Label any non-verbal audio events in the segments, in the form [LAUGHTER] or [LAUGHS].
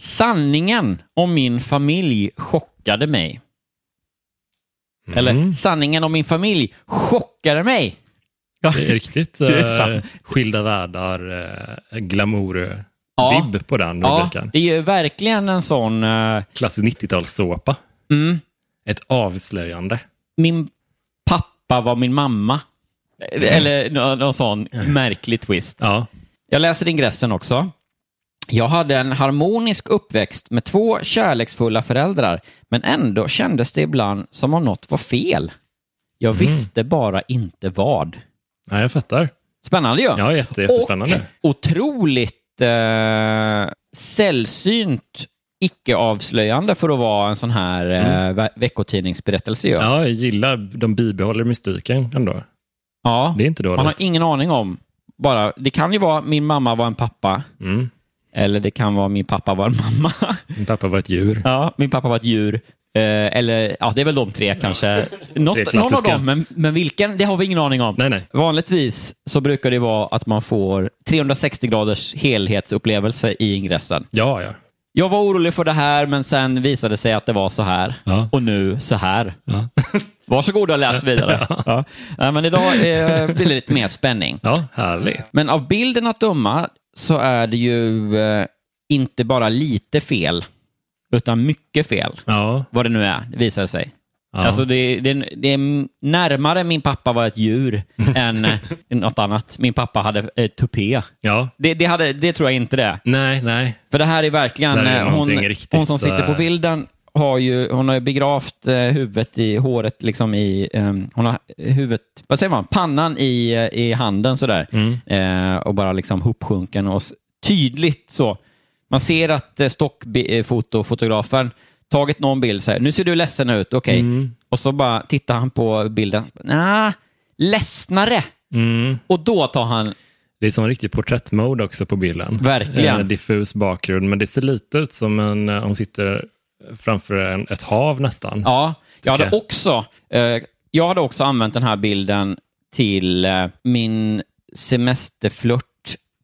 Sanningen om min familj chockade mig. Eller sanningen om min familj chockade mig. Det är riktigt [LAUGHS] Det är eh, skilda världar, eh, glamour Ja. vibb på den Ja, det är ju verkligen en sån... eh, Klassisk 90-talssåpa. mm, Ett avslöjande. min pappa var min mamma. Eller nå- någon sån märklig twist. Ja. Jag läser ingressen också. Jag hade en harmonisk uppväxt med två kärleksfulla föräldrar, men ändå kändes det ibland som om något var fel. Jag visste bara inte vad. ja, jag fattar. Spännande ju. Ja, jätte, jättespännande. Och otroligt eh, sällsynt icke-avslöjande för att vara en sån här eh, ve- veckotidningsberättelse. Ju. Ja, jag gillar, de bibehåller mystiken ändå. Ja. Det är inte dåligt. Man har ingen aning om. Bara, det kan ju vara min mamma var en pappa, Mm. Eller det kan vara min pappa var en mamma. [LAUGHS] Min pappa var ett djur. Ja, min pappa var ett djur. Eh, eller, ja, det är väl de tre kanske. [LAUGHS] Något, någon av dem, men, men vilken, det har vi ingen aning om. Nej, nej. Vanligtvis så brukar det vara att man får 360 graders helhetsupplevelse i ingressen. Ja, ja. Jag var orolig för det här, men sen visade det sig att det var så här. Ja. Och nu så här. [LAUGHS] Varsågod och läs vidare. ja. Ja, men idag eh, blir det lite mer spänning. Ja, härligt. Men av bilden att döma så är det ju eh, inte bara lite fel, utan mycket fel. Ja, Vad det nu är, det visar sig. Ja. Alltså det, det, det är närmare min pappa var ett djur [LAUGHS] än eh, något annat. Min pappa hade eh, tupé. ja. Det, det, hade, det tror jag inte det. Nej, nej. För det här är verkligen, är eh, hon, riktigt, hon som sitter på eh, bilden har ju, hon har ju begravt eh, huvudet i håret, liksom i, eh, hon har huvudet, vad säger man, pannan i, eh, i handen sådär. Mm. Eh, och bara liksom hopsjunken och tydligt så. Man ser att eh, stockfotofotografen tagit någon bild så här, nu ser du ledsen ut, okej. Mm. Och så bara tittar han på bilden, nah, ledsnare. Mm. Och då tar han, Det är som riktig porträttmode också på bilden. Verkligen. Eh, diffus bakgrund, men det ser lite ut som en, eh, hon sitter framför en, ett hav nästan. Ja, jag hade, jag. också, eh, jag hade också använt den här bilden till eh, min semesterflört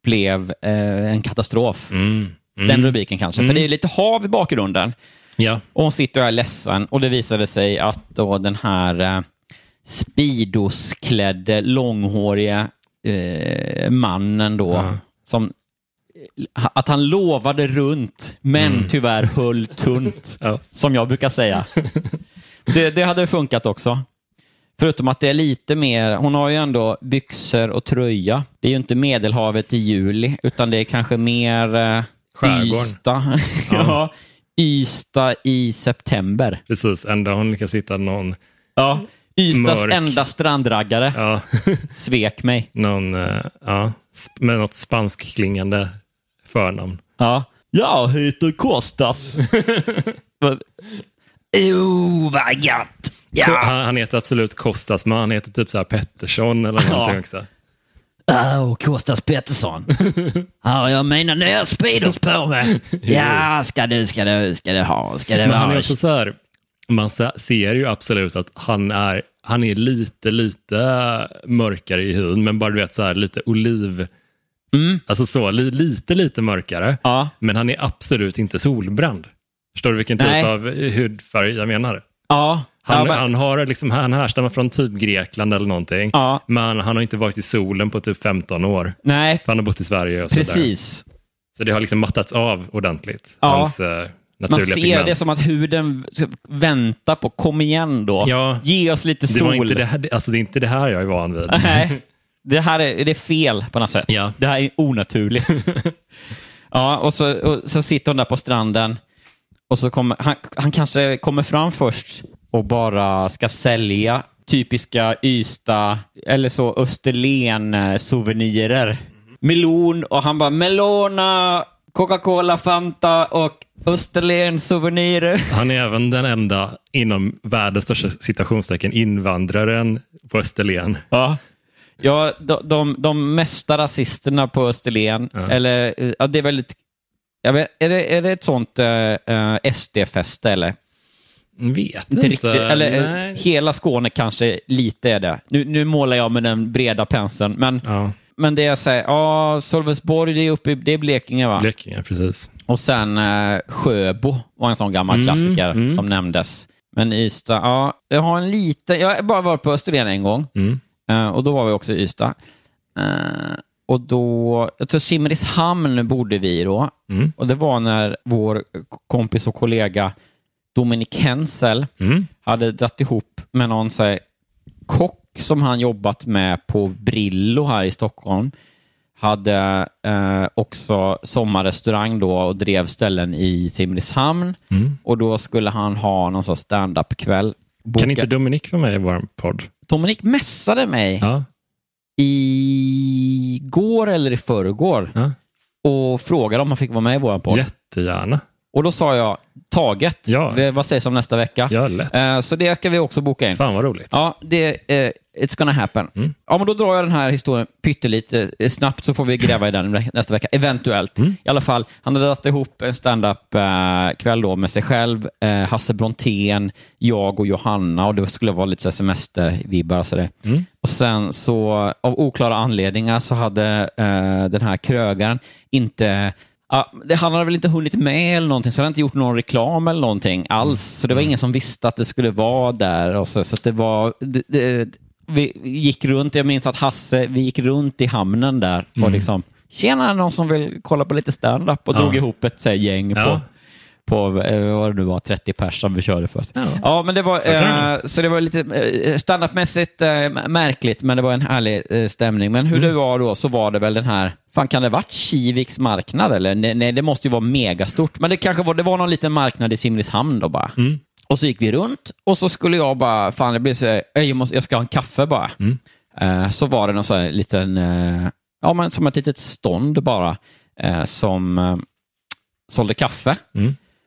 blev eh, en katastrof. Mm. Mm. Den rubriken kanske, för det är lite hav i bakgrunden. Ja. Och hon sitter och är ledsen och det visade sig att då den här eh, Speedos-klädde, långhåriga eh, mannen då, Ja. som att han lovade runt, men tyvärr höll tunt, [LAUGHS] Ja. som jag brukar säga. Det, det hade funkat också. Förutom att det är lite mer, hon har ju ändå byxor och tröja. Det är ju inte Medelhavet i juli, utan det är kanske mer eh, Skärgården. Ystad. [LAUGHS] ja, Ystad i september. Precis, enda hon lyckas hitta någon, Ja. Ystads Mörk. enda strandraggare ja, [LAUGHS] svek mig. någon, eh, ja, med något spanskklingande förnamn. Ja. Jag heter Kostas. [LAUGHS] Oh, vad gött! Ko- Han, han heter absolut Kostas, men han heter typ så här Pettersson eller någonting Ja. också. Åh, Kostas Pettersson. Har jag mina nya Speedos på mig? [LAUGHS] Ja, ska du, ska du, ska du ha. Ska det Men han är vara. också så här, man se- ser ju absolut att han är, han är lite, lite mörkare i hyn, men bara du vet så här lite oliv, Mm. alltså så, li, lite, lite mörkare. Ja, Men han är absolut inte solbränd. Förstår du vilken typ Nej. av hudfärg jag menar? ja. Han, ja, han, har liksom, han härstammar från typ Grekland eller någonting, ja. men han har inte varit i solen på typ 15 år. Nej, För han har bott i Sverige och precis. Så det har liksom mattats av ordentligt, Ja. hans eh, Man ser pigment. det som att huden väntar på, kom igen då. Ja. Ge oss lite det, sol. var inte det, här, alltså det är inte det här jag är van vid. Nej, [LAUGHS] det här är, det är fel på något sätt. Ja. Det här är onaturligt. [LAUGHS] ja, och så, och så sitter hon där på stranden och så kommer han, han kanske kommer fram först och bara ska sälja typiska Ystad eller så Österlen-souvenirer. Melon och han bara Melona, Coca-Cola, Fanta och Österlen-souvenirer. [LAUGHS] Han är även den enda inom världens största citationstecken invandraren på Österlen. Ja. Ja, de, de, de mesta rasisterna på Österlen, eller eh, ja, det är väldigt... Jag vet, är, det, är det ett sånt uh, SD-fäste eller? Vet Inte riktigt. Eller eh, Nej. hela Skåne kanske lite är det. Nu, nu målar jag med den breda penseln, men, Ja, men det så här, ja, Sölvesborg, det är uppe i, det är Blekinge va? Blekinge, precis. Och sen uh, Sjöbo var en sån gammal klassiker som nämndes. Men Ystad, ja, jag har en liten, jag har bara varit på Österlen en gång. Mm. Eh, och då var vi också i Ystad. Eh, och då, jag tror Simrishamn bodde vi då. Mm. Och det var när vår kompis och kollega Dominik Hensel Mm. hade dratt ihop med någon så här, kock som han jobbat med på Brillo här i Stockholm. Hade eh, också sommarrestaurang då och drev ställen i Simrishamn. Mm. Och då skulle han ha någon sorts stand-up-kväll. Boka- Kan inte Dominik vara med i vår podd? Dominik mässade mig Ja. i går eller i förrgår ja. och frågade om han fick vara med i vår podd. Jättegärna. Och då sa jag, taget. Ja. Vad sägs om nästa vecka? Ja, lätt. Eh, Så det ska vi också boka in. Fan vad roligt. Ja, det, it's gonna happen. Mm. Ja, men då drar jag den här historien pyttelite eh, snabbt så får vi gräva i den nästa vecka, eventuellt. Mm. I alla fall, han hade dragit ihop en stand-up-kväll då med sig själv, eh, Hasse Brontén, jag och Johanna och det skulle vara lite semestervibbar och sådär. Mm. Och sen så, av oklara anledningar, så hade eh, den här krögaren inte Ja, det, han hade väl inte hunnit med eller någonting, så han hade inte gjort någon reklam eller någonting alls. Så det var ingen som visste att det skulle vara där. Och så, så det var, det, det, vi gick runt, jag minns att Hasse, vi gick runt i hamnen där och liksom, tjena, någon som vill kolla på lite stand-up och Ja. drog ihop ett här, gäng Ja. på på eh, vad det nu var, 30 pers som vi körde först. Ja, Ja. men det var, Så eh, så det var lite eh, standupmässigt eh, märkligt, men det var en härlig eh, stämning. Men hur det var då så var det väl den här, fan kan det varit Kiviks marknad eller? Nej, nej, det måste ju vara megastort. Men det kanske var, det var någon liten marknad i Simrishamn då bara. Och så gick vi runt och så skulle jag bara, fan det blir så, jag, måste, jag ska ha en kaffe bara. Eh, så var det någon sån här liten, eh, ja men som ett litet stånd bara, eh, som eh, sålde kaffe.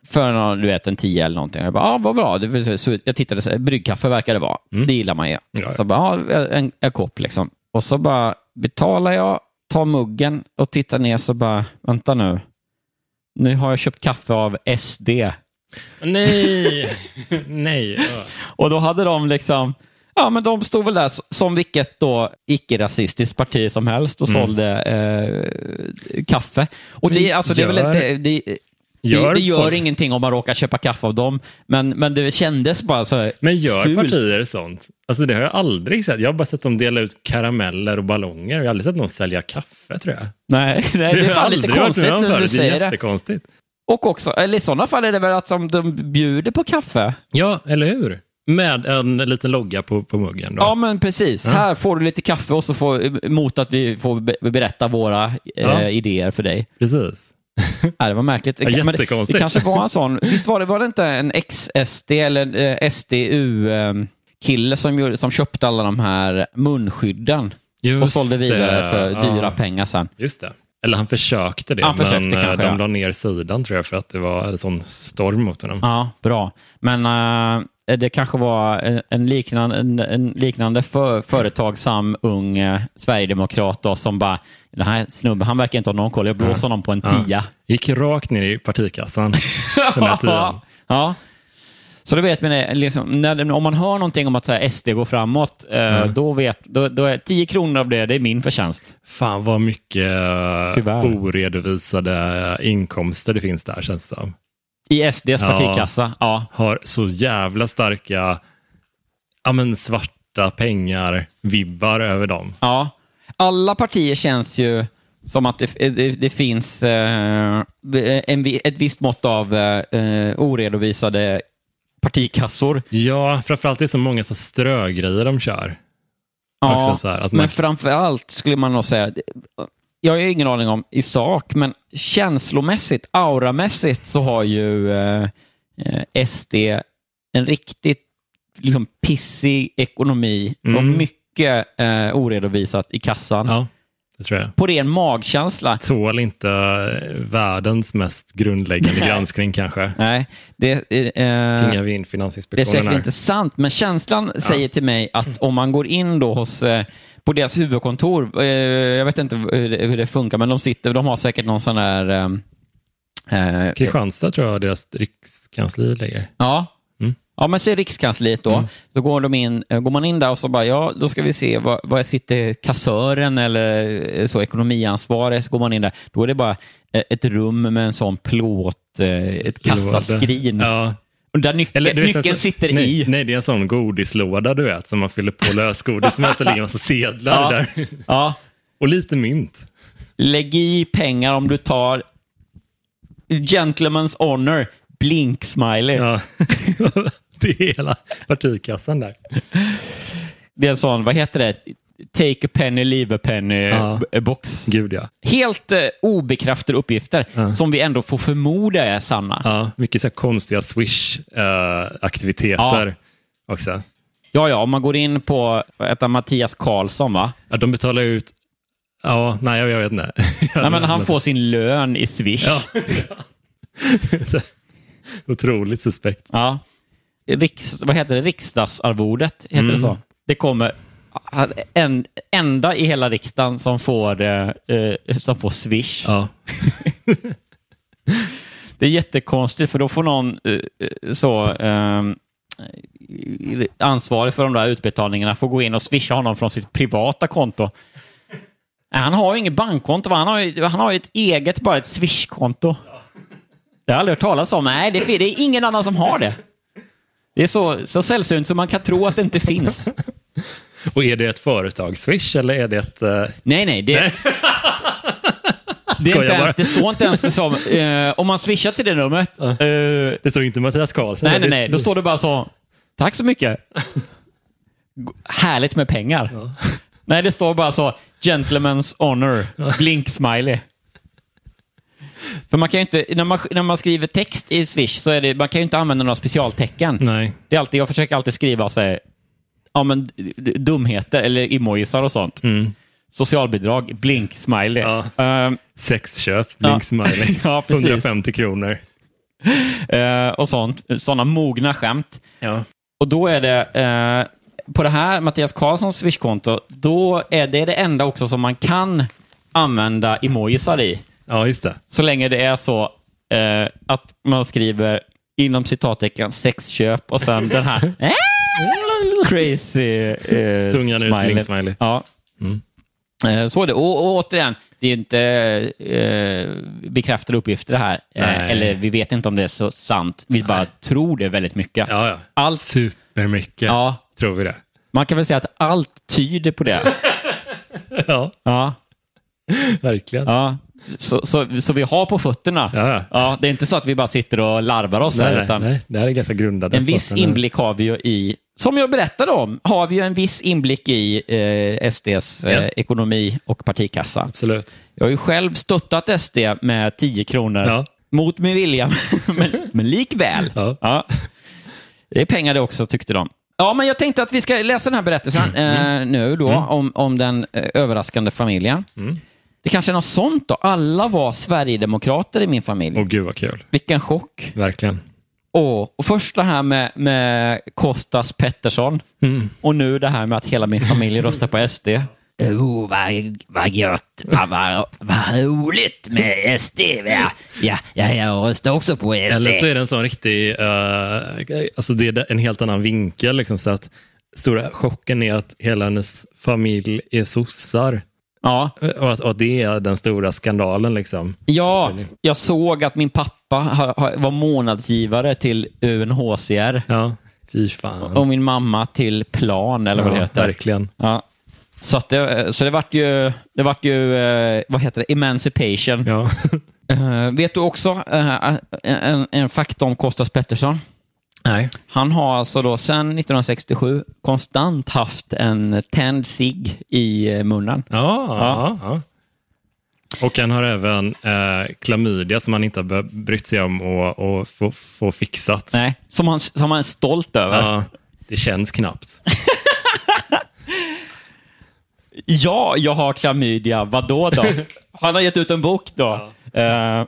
För någon, du vet, en tio eller någonting. Jag bara, ah, vad bra. Det, så jag tittade, så, bryggkaffe verkar det vara. Det gillar man ju. Ja. Så bara, ah, en, en kopp liksom. Och så bara betalar jag, tar muggen och tittar ner så bara, vänta nu. Nu har jag köpt kaffe av SD. Nej! [LAUGHS] Nej. Ja. Och då hade de liksom, ja men de stod väl där som vilket då icke-rasistiskt parti som helst och Mm. sålde eh, kaffe. Och det, Men alltså, det är väl inte, det, Gör det, det gör folk- ingenting om man råkar köpa kaffe av dem, men, men det kändes bara så här Men gör fult. partier sånt? Alltså det har jag aldrig sett. Jag har bara sett dem dela ut karameller och ballonger. Jag har aldrig sett någon sälja kaffe tror jag. Nej, [LAUGHS] nej, det är har fan lite konstigt när du säger Det är det. jättekonstigt. Och också, eller i sådana fall är det väl att de, de bjuder på kaffe. Ja, eller hur? Med en liten logga på, på muggen. Då. Ja, men precis. Här får du lite kaffe och så får, mot att vi får be- berätta våra eh, Ja. idéer för dig. Precis. [LAUGHS] Nej, det var märkligt. Ja, det, det kanske var en sån, visst var det, var det inte en ex-SD eller eh, SDU-kille som, gjorde- som köpte alla de här munskydden Just och sålde vidare det. för Ja. dyra pengar sen? Just det. Eller han försökte det, Han försökte men eh, kanske, de ja. la ner sidan tror jag för att det var en sån storm mot honom. Ja, bra. Men eh, det kanske var en, liknande, en, en liknande för, företagsam ung eh, sverigedemokrat då, som bara, den här snubben, han verkar inte ha någon koll, jag blåser honom på en tia. Gick rakt ner i partikassan. den här [LAUGHS] tian. ja. Så då vet man det, liksom, när, om man hör någonting om att så här, SD går framåt, eh, då vet, då, då är 10 kronor av det, det är min förtjänst. Fan vad mycket eh, Tyvärr. oredovisade inkomster det finns där känns det som. I SDs Ja. partikassa, ja. Har så jävla starka ja, men svarta pengar-vibbar över dem. Ja, alla partier känns ju som att det, det, det finns eh, en, ett visst mått av eh, oredovisade partikassor. Ja, framförallt det är så många så strögrejer de kör. Också så här, man- men framför allt skulle man nog säga, jag har ingen aning om i sak, men känslomässigt, auramässigt så har ju eh, eh, SD en riktigt liksom, pissig ekonomi och mycket eh, oredovisat i kassan. Mm. Ja, det tror jag. På ren magkänsla. Tål inte eh, världens mest grundläggande granskning kanske. Nej, det, eh, Pingar vi in det är Finansinspektionen säkert här. inte sant, men känslan säger till mig att om man går in då hos, eh, på deras huvudkontor, eh, jag vet inte hur det, hur det funkar, men de sitter, de har säkert någon sån här... Eh, eh, Kristianstad tror jag deras rikskansli ligger. ja. Mm. Ja, men se Rikskansliet då. Så går, de in, eh, går man in där och så bara, ja, då ska vi se, var, var sitter kassören eller eh, så ekonomiansvarig? Så går man in där, då är det bara eh, ett rum med en sån plåt, ett kassaskrin. Ja. Där nyckeln, Eller, vet, nyckeln sån- sitter nej, i. Nej, det är en sån godislåda du vet, som man fyller på lösgodis med, så ligger en massa sedlar Ja. där. Ja. Och lite mynt. Lägg i pengar om du tar Gentleman's honor, blink-smiley. Ja. [LAUGHS] [LAUGHS] det är hela partikassan där. Det är en sån, vad heter det? Take a penny, leave a penny Ja. b- box. Gud ja. Helt eh, obekräftade uppgifter som vi ändå får förmoda är sanna. ja mycket så konstiga Swish-aktiviteter också. Ja, ja, om man går in på ett av Mattias Karlsson, va? Ja, de betalar ut... Ja, nej, jag, jag vet inte. [LAUGHS] Nej, men han får sin lön i Swish. Ja. [LAUGHS] Otroligt suspekt. Ja. Riks, vad heter det? Riksdagsarvodet, heter det så? Det kommer en enda i hela riksdagen som får, eh, eh, som får Swish. Ja. [LAUGHS] Det är jättekonstigt, för då får någon eh, eh, så ehm, ansvarig för de där utbetalningarna får gå in och swisha honom från sitt privata konto. Han har ju inget bankkonto, han har ju, han har ju ett eget, bara ett Swish-konto. Det har jag aldrig hört talas om. Nej, det är, det är ingen annan som har det. Det är så, så sällsynt så man kan tro att det inte finns. [LAUGHS] Och är det ett företag-swish eller är det ett... eh, Nej, nej. Det, [LAUGHS] det, är inte ens, det står inte ens som... Eh, om man swishar till det numret. Eh, Det står inte Mattias Karlsson. nej, nej, nej. Då står det bara så. Tack så mycket. Härligt med pengar. [LAUGHS] Nej, det står bara så. Gentleman's honor. Blink-smiley. För man kan ju inte, när man, när man skriver text i Swish så är det, man kan ju inte använda några specialtecken. Nej. Det är alltid, jag försöker alltid skriva så här, ja, men, dumheter eller emojisar och sånt. Socialbidrag, blink, smiley. Ja. Ehm, Sexköp, blink smiley. [LAUGHS] Ja, precis. 150 kronor. eh, och sånt. Sådana mogna skämt. Ja. Och då är det, eh, på det här Mattias Karlssons Swish-konto, då är det det enda också som man kan använda emojisar i. ja, just det. Så länge det är så eh, att man skriver inom citattecken sexköp och sen den här [LAUGHS] crazy eh, Tungan smiley. smiley. Ja. Eh, så är det. Och, och återigen, det är inte eh, bekräftade uppgifter det här. Eh, Nej. eller vi vet inte om det är så sant. Vi bara tror det väldigt mycket. Ja, ja. Allt, Supermycket, ja, tror vi det. man kan väl säga att allt tyder på det. [LAUGHS] Ja, Ja, verkligen. ja. Så, så, så vi har på fötterna. Ja, ja. Det är inte så att vi bara sitter och larvar oss här. Nej, Utan nej, det här är ganska grundade. En viss inblick har vi ju i, som jag berättade om, har vi ju en viss inblick i eh, SDs eh, Ja. ekonomi och partikassa. Absolut. Jag har ju själv stöttat SD med 10 kronor Ja. mot min vilja, [LAUGHS] men, men likväl. Ja. Det är pengar det också, tyckte de. Ja, men jag tänkte att vi ska läsa den här berättelsen Mm. eh, nu då, om, om den eh, överraskande familjen. Mm. Det kanske är något sånt då. Alla var Sverigedemokrater i min familj. Åh gud vad kul. Vilken chock. Verkligen. Och, och först det här med, med Kostas Pettersson och nu det här med att hela min familj röstar på SD. Oh, vad, vad gött, vad, vad, vad roligt med SD. Ja, ja, ja, jag röstar också på SD. Eller så är det en sån riktig, uh, alltså det är en helt annan vinkel. Liksom, så att stora chocken är att hela hennes familj är sossar. Ja, Och och det är den stora skandalen. Liksom. ja, jag såg att min pappa var månadsgivare till UNHCR Ja, fy fan. och min mamma till Plan, eller vad det ja, heter. verkligen. Ja. Så, att det, så det vart ju, det vart ju eh, vad heter det, emancipation. Ja. [LAUGHS] Eh, vet du också eh, en, en fakta om Kostas Pettersson? Nej. Han har alltså då sedan 1967 konstant haft en tänd cigg i eh, munnen. Ja, ja. ja. Och han har även eh, klamydia som han inte har brytt sig om att och få, få fixat. Nej, som han, som han är stolt över. Ja, det känns knappt. [LAUGHS] Ja, jag har klamydia. Vadå då? [LAUGHS] Han har gett ut en bok då. Eh,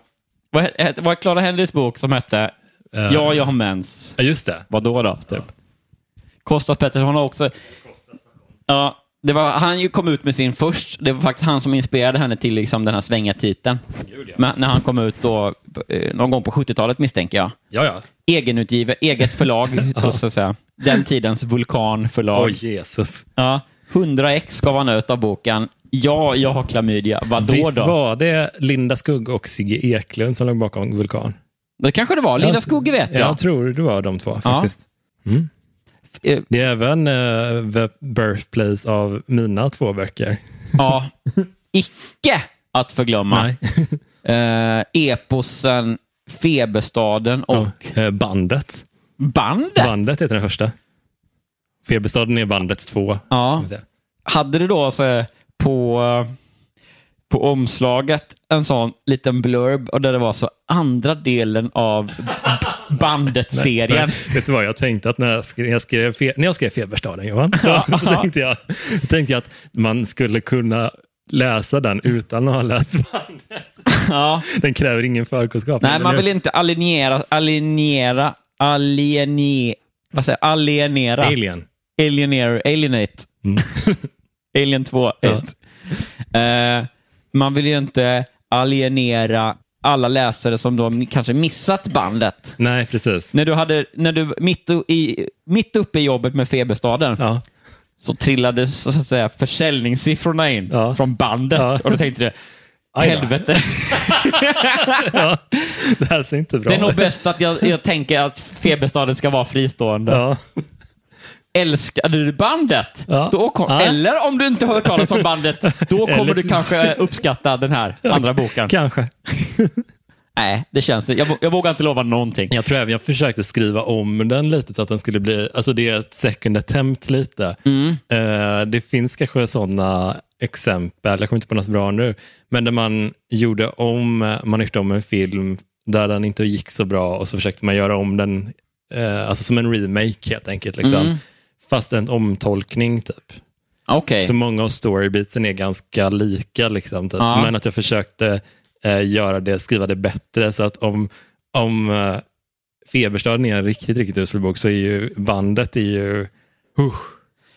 vad, vad Clara Henrys bok som hette Ja, jag har mens. Ja, just det. Vadå då? Typ. Kostas Pettersson har också... Ja, det var, han ju kom ut med sin först. Det var faktiskt han som inspirerade henne till liksom den här svänga-titeln. Men När han kom ut då, eh, någon gång på 70-talet misstänker jag. Ja, ja. Egenutgivet, eget förlag, [LAUGHS] så att säga. Den tidens vulkanförlag. Oj, Jesus. Ja, 100 ex gav han ut av boken. Ja, jag har klamydia. Vadå Visst då? var det Linda Skugg och Sigge Eklund som låg bakom Vulkan? Det kanske det var. Linda Skugge vet jag. Jag tror det var de två faktiskt. Eh, Det är även uh, The Birthplace av mina två böcker. Ja, [LAUGHS] icke att förglömma. [LAUGHS] Eh, eposen Feberstaden och eh, Bandet. Bandet. Bandet heter den första. Feberstaden är bandet två. Ja. Hade du då alltså, på, på omslaget en sån liten blurb och där det var så andra delen av bandet-serien. Vet du vad, jag tänkte att när jag skrev, jag skrev, när jag skrev Feberstaden, Johan, så, så tänkte, jag, tänkte jag att man skulle kunna läsa den utan att ha läst bandet. Ja. Den kräver ingen förkunskap. Nej, man vill inte alienera, alienera, alienera, vad säger jag? alienera, Alien. alienera, alienate. [LAUGHS] Alien 2, Ja. 1. Man vill ju inte alienera alla läsare som då kanske missat bandet. Nej, precis. När du, hade, när du mitt, i, mitt uppe i jobbet med Feberstaden Ja. så trillade så att säga, försäljningssiffrorna in Ja. från bandet. Ja. Och då tänkte du, [LAUGHS] helvete. [LAUGHS] ja. Det här ser inte bra Det är nog bäst att jag, jag tänker att Feberstaden ska vara fristående. Ja. Älskade du bandet? Ja. Då kom, Ja. Eller om du inte har hört talas om [LAUGHS] bandet, då kommer du kanske uppskatta den här andra boken. Kanske. [LAUGHS] Nej, det känns Jag, vå- jag vågar inte lova någonting. Jag tror även jag försökte skriva om den lite så att den skulle bli, alltså det är ett second attempt lite. Eh, det finns kanske sådana exempel, jag kommer inte på något bra nu, men där man gjorde om, man gjorde om en film där den inte gick så bra och så försökte man göra om den, eh, alltså som en remake helt enkelt. Liksom. Fast en omtolkning typ. Okej. Så många av storybeatsen är ganska lika, liksom, typ. Ja. men att jag försökte eh, göra det, skriva det bättre. Så att om, om eh, Feberstaden är en riktigt, riktigt usel bok så är ju bandet är ju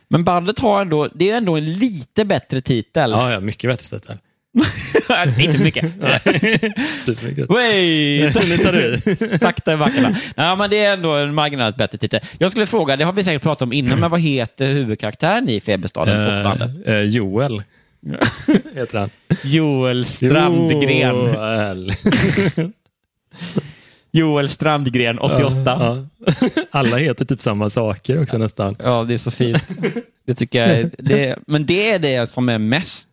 Men bandet har ändå, det är ändå en lite bättre titel. ja, ja, mycket bättre sätt. [LAUGHS] Inte mycket. [LAUGHS] Wait! Nu tar du i. Sakta i backarna. Ja, men det är ändå en marginellt bättre titel. Jag skulle fråga, det har vi säkert pratat om innan, men vad heter huvudkaraktären i Feberstaden och bandet? Eh, eh, Joel [LAUGHS] heter han. Joel Strandgren. Joel. Joel Strandgren, 88. Ja. Ja. Alla heter typ samma saker också nästan. det är så fint. Det tycker jag. är- Det, men det är det som är mest...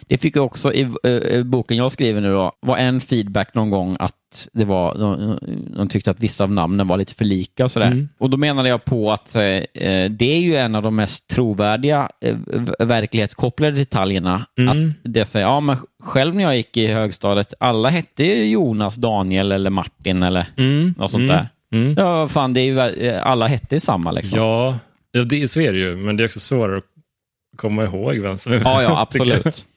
Det fick jag också i eh, boken jag skriver nu då, var en feedback någon gång att det var, de, de tyckte att vissa av namnen var lite för lika och sådär. Mm. Och då menade jag på att eh, eh, det är ju en av de mest trovärdiga eh, verklighetskopplade detaljerna. Mm. Att det säger, ja men själv när jag gick i högstadiet, alla hette ju Jonas, Daniel eller Martin eller något sånt där. Mm. Ja, fan, det är ju, eh, alla hette samma liksom. Ja, ja det, så är det ju, men det är också svårare att komma ihåg vem som är ja, ja absolut. [LAUGHS]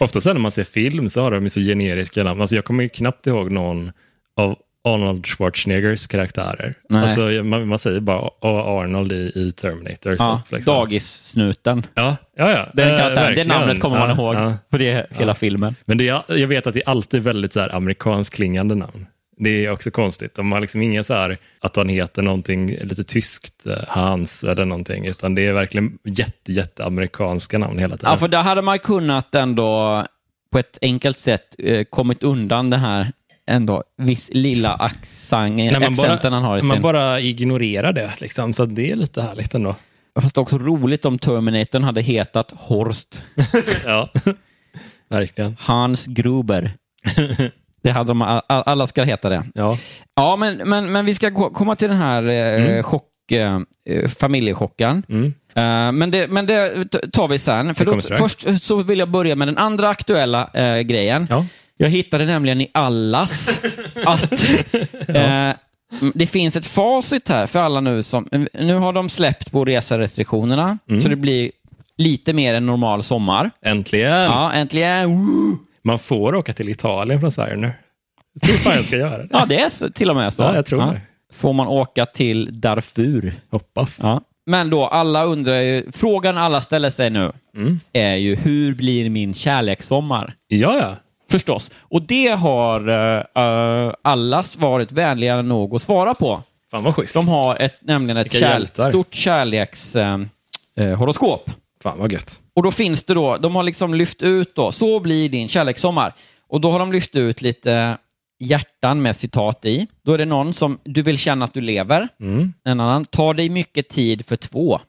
Ofta sen när man ser film så har de ju så generiska namn. Alltså jag kommer ju knappt ihåg någon av Arnold Schwarzeneggers karaktärer. Nej. Alltså, man, man säger bara "Åh, Arnold i, i Terminator. Ja, typ, liksom. Dagissnuten. Ja, ja, ja. Den Eh, karaktären, det namnet kommer man Ja, ihåg. ja. För det är hela filmen. Men det jag vet att det är alltid väldigt så här amerikansk klingande namn. Det är också konstigt. De har liksom inga så här att han heter någonting lite tyskt, eh, Hans eller någonting, utan det är verkligen jätte, jätte amerikanska namn hela tiden. Ja, för där hade man kunnat ändå på ett enkelt sätt eh, kommit undan det här ändå viss lilla accenten, När man bara, accenten han har i sin... man bara ignorerar det, liksom, så det är lite härligt ändå. Fast också roligt om Terminatorn hade hetat Horst [LAUGHS] Ja, verkligen. Hans Gruber. [LAUGHS] Det hade de, all- alla ska heta det. Ja. Ja, men, men, men vi ska gå, komma till den här eh, chock, eh, eh, familjechocken. Mm. Eh, men, det, men det tar vi sen. För då, först så vill jag börja med den andra aktuella eh, grejen. Ja. Jag hittade nämligen i allas [LAUGHS] att eh, det finns ett facit här för alla nu som... Nu har de släppt på reserestriktionerna, Mm. så det blir lite mer än normal sommar. Äntligen! Ja, äntligen. Woo! Man får åka till Italien från Sverige nu. Jag tror fan jag ska göra det. Ja, det är till och med så. Ja, jag tror det. Får man åka till Darfur? Hoppas. Ja. Men då, alla undrar ju, frågan alla ställer sig nu Mm. är ju, hur blir min kärlekssommar? Ja, ja. Förstås. Och det har uh, uh, allas varit vänliga nog att svara på. Fan vad schysst. De har ett, nämligen ett kärl- stort kärlekshoroskop. Fan vad gött. och då finns det då, de har liksom lyft ut då, så blir din kärlekssommar. Och då har de lyft ut lite hjärtan med citat i. Då är det någon som, du vill känna att du lever. Mm. En annan, ta dig mycket tid för två.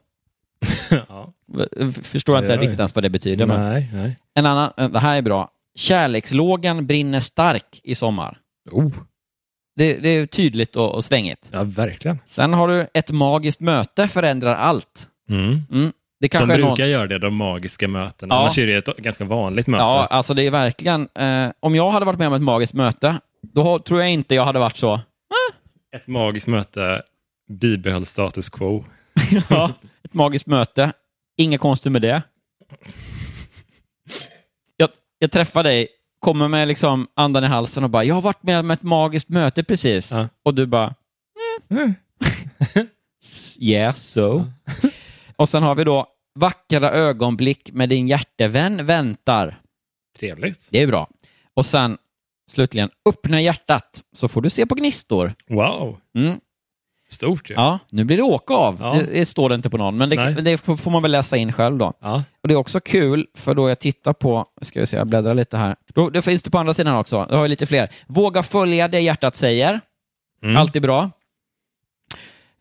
[LAUGHS] ja. Förstår jag inte riktigt ens vad det betyder. Men. Nej, nej. En annan, eh, det här är bra. Kärlekslågan brinner stark i sommar. Oh, Det, det är tydligt och, och svängigt. ja, verkligen. Sen har du ett magiskt möte förändrar allt. Mm. Mm. Det De kanske någon... brukar göra det, de magiska mötena. Ja. Annars är det ett ganska vanligt möte. Ja, alltså det är verkligen... Eh, om jag hade varit med om ett magiskt möte, då har- tror jag inte jag hade varit så... Ett magiskt möte bibehöll status quo. [LAUGHS] Ja, ett magiskt möte. Inga konstigt med det. Jag, jag träffar dig, kommer med liksom andan i halsen och bara, jag har varit med om ett magiskt möte precis. Ja. Och du bara, "Eh." [LAUGHS] yeah, so. och sen har vi då, vackra ögonblick med din hjärtevän väntar. Trevligt. Det är bra. Och sen, slutligen, öppna hjärtat så får du se på gnistor. Wow, Mm. stort ju. Ja, nu blir det åka av. Ja. Det, det står det inte på någon, men det, det får man väl läsa in själv då. Ja. Och Det är också kul, för då jag tittar på, ska vi se, jag bläddrar lite här. Då, det finns det på andra sidan också, jag har lite fler. Våga följa det hjärtat säger, Mm. alltid bra.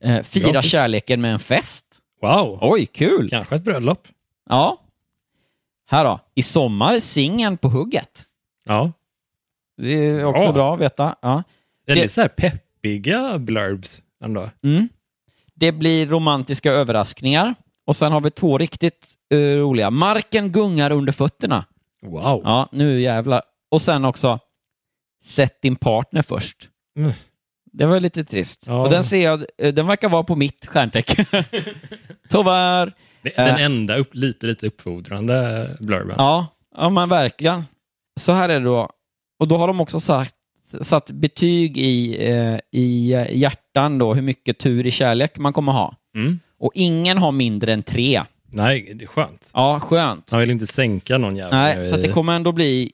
Eh, fira Bra. kärleken med en fest. Wow, Oj, kul! kanske ett bröllop. Ja. Här då, i sommar singeln på hugget. Ja. Det är också Bra. bra att veta. Ja. Väldigt Det- så här peppiga blurbs ändå. Mm. Det blir romantiska överraskningar. Och sen har vi två riktigt eh, roliga. Marken gungar under fötterna. Wow. Ja, nu jävlar. Och sen också, sätt din partner först. Mm. Det var lite trist. Ja. Och den ser jag, eh, den verkar vara på mitt stjärntecken. [LAUGHS] Tyvärr. Den Eh. enda upp, lite, lite uppfordrande blurben. Ja, ja men verkligen. Så här är det då. Och då har de också sagt, satt betyg i, eh, i eh, hjärtan då, hur mycket tur i kärlek man kommer ha. Mm. Och ingen har mindre än tre. Nej, det är skönt. Ja, skönt. Man vill inte sänka någon jävel. Nej, så att det kommer ändå bli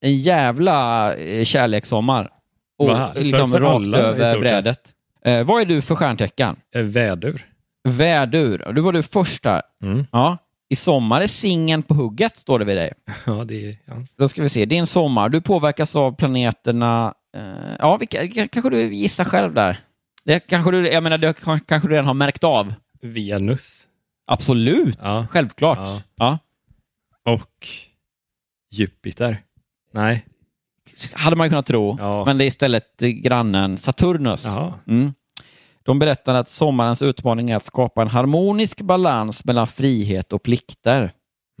en jävla eh, kärlekssommar. Och liksom För- för rakt alla, över brädet. Eh, vad är du för stjärntecken? Eh, Vädur. Vädur. Du var du först där. Mm. Ja. I sommar är singeln på hugget, står det vid dig. [LAUGHS] Ja, det är... Ja. Då ska vi se. Din sommar. Du påverkas av planeterna... Eh, ja, vilka, kanske du gissar själv där. Det kanske du, jag menar, det kanske du redan har märkt av. Venus. Absolut. Ja. Självklart. Ja. Ja. Och Jupiter. Nej. Hade man kunnat tro. Ja. Men det är istället grannen Saturnus. Mm. De berättar att sommarens utmaning är att skapa en harmonisk balans mellan frihet och plikter.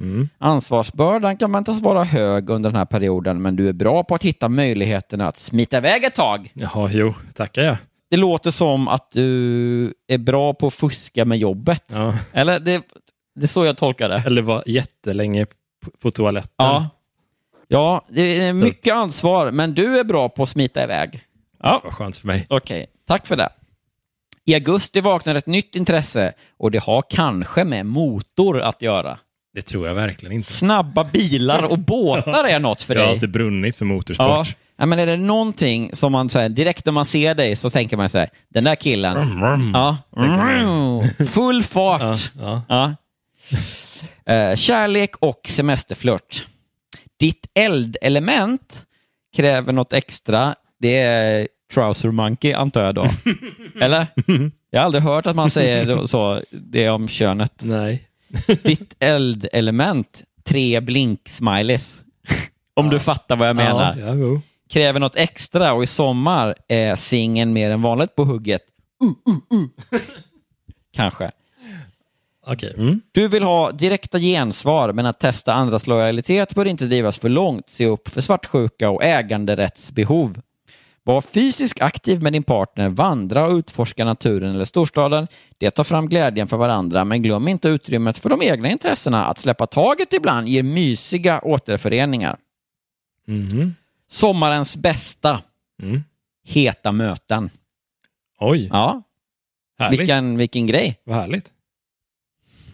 Mm. Ansvarsbördan kan väntas vara hög under den här perioden, men du är bra på att hitta möjligheterna att smita iväg ett tag. Jaha, jo. Tackar jag. Det låter som att du är bra på att fuska med jobbet. Ja. Eller det, det är så jag tolkar det. Eller var jättelänge på toaletten. Ja. Ja, det är mycket ansvar, men du är bra på att smita iväg. Ja. Vad skönt för mig. Okej, tack för det. I augusti vaknar ett nytt intresse och det har kanske med motor att göra. Det tror jag verkligen inte. Snabba bilar och båtar är något för [LAUGHS] Jag har dig. alltid brunnit för Ja. motorsport. ja, men är det någonting som man säger direkt när man ser dig så tänker man så här, den där killen, ja, full fart. Ja. Ja. Eh, kärlek och semesterflört. Ditt eldelement kräver något extra. Det är trouser monkey, antar jag då. [LAUGHS] Eller? Jag har aldrig hört att man säger så, det om könet. Nej. Ditt eldelement, tre blink-smileys. Om du fattar vad jag menar. Ja, ja. Kräver något extra och i sommar är singeln mer än vanligt på hugget. Kanske. Okej. Mm. Du vill ha direkta gensvar, men att testa andras lojalitet bör inte drivas för långt. Se upp för svartsjuka och äganderättsbehov. Var fysiskt aktiv med din partner, vandra och utforska naturen eller storstaden. Det tar fram glädjen för varandra, men glöm inte utrymmet för de egna intressena. Att släppa taget ibland ger mysiga återföreningar. Mhm. Sommarens bästa. Mm. Heta möten. Oj, Ja, härligt. vilken, vilken grej. Vad härligt.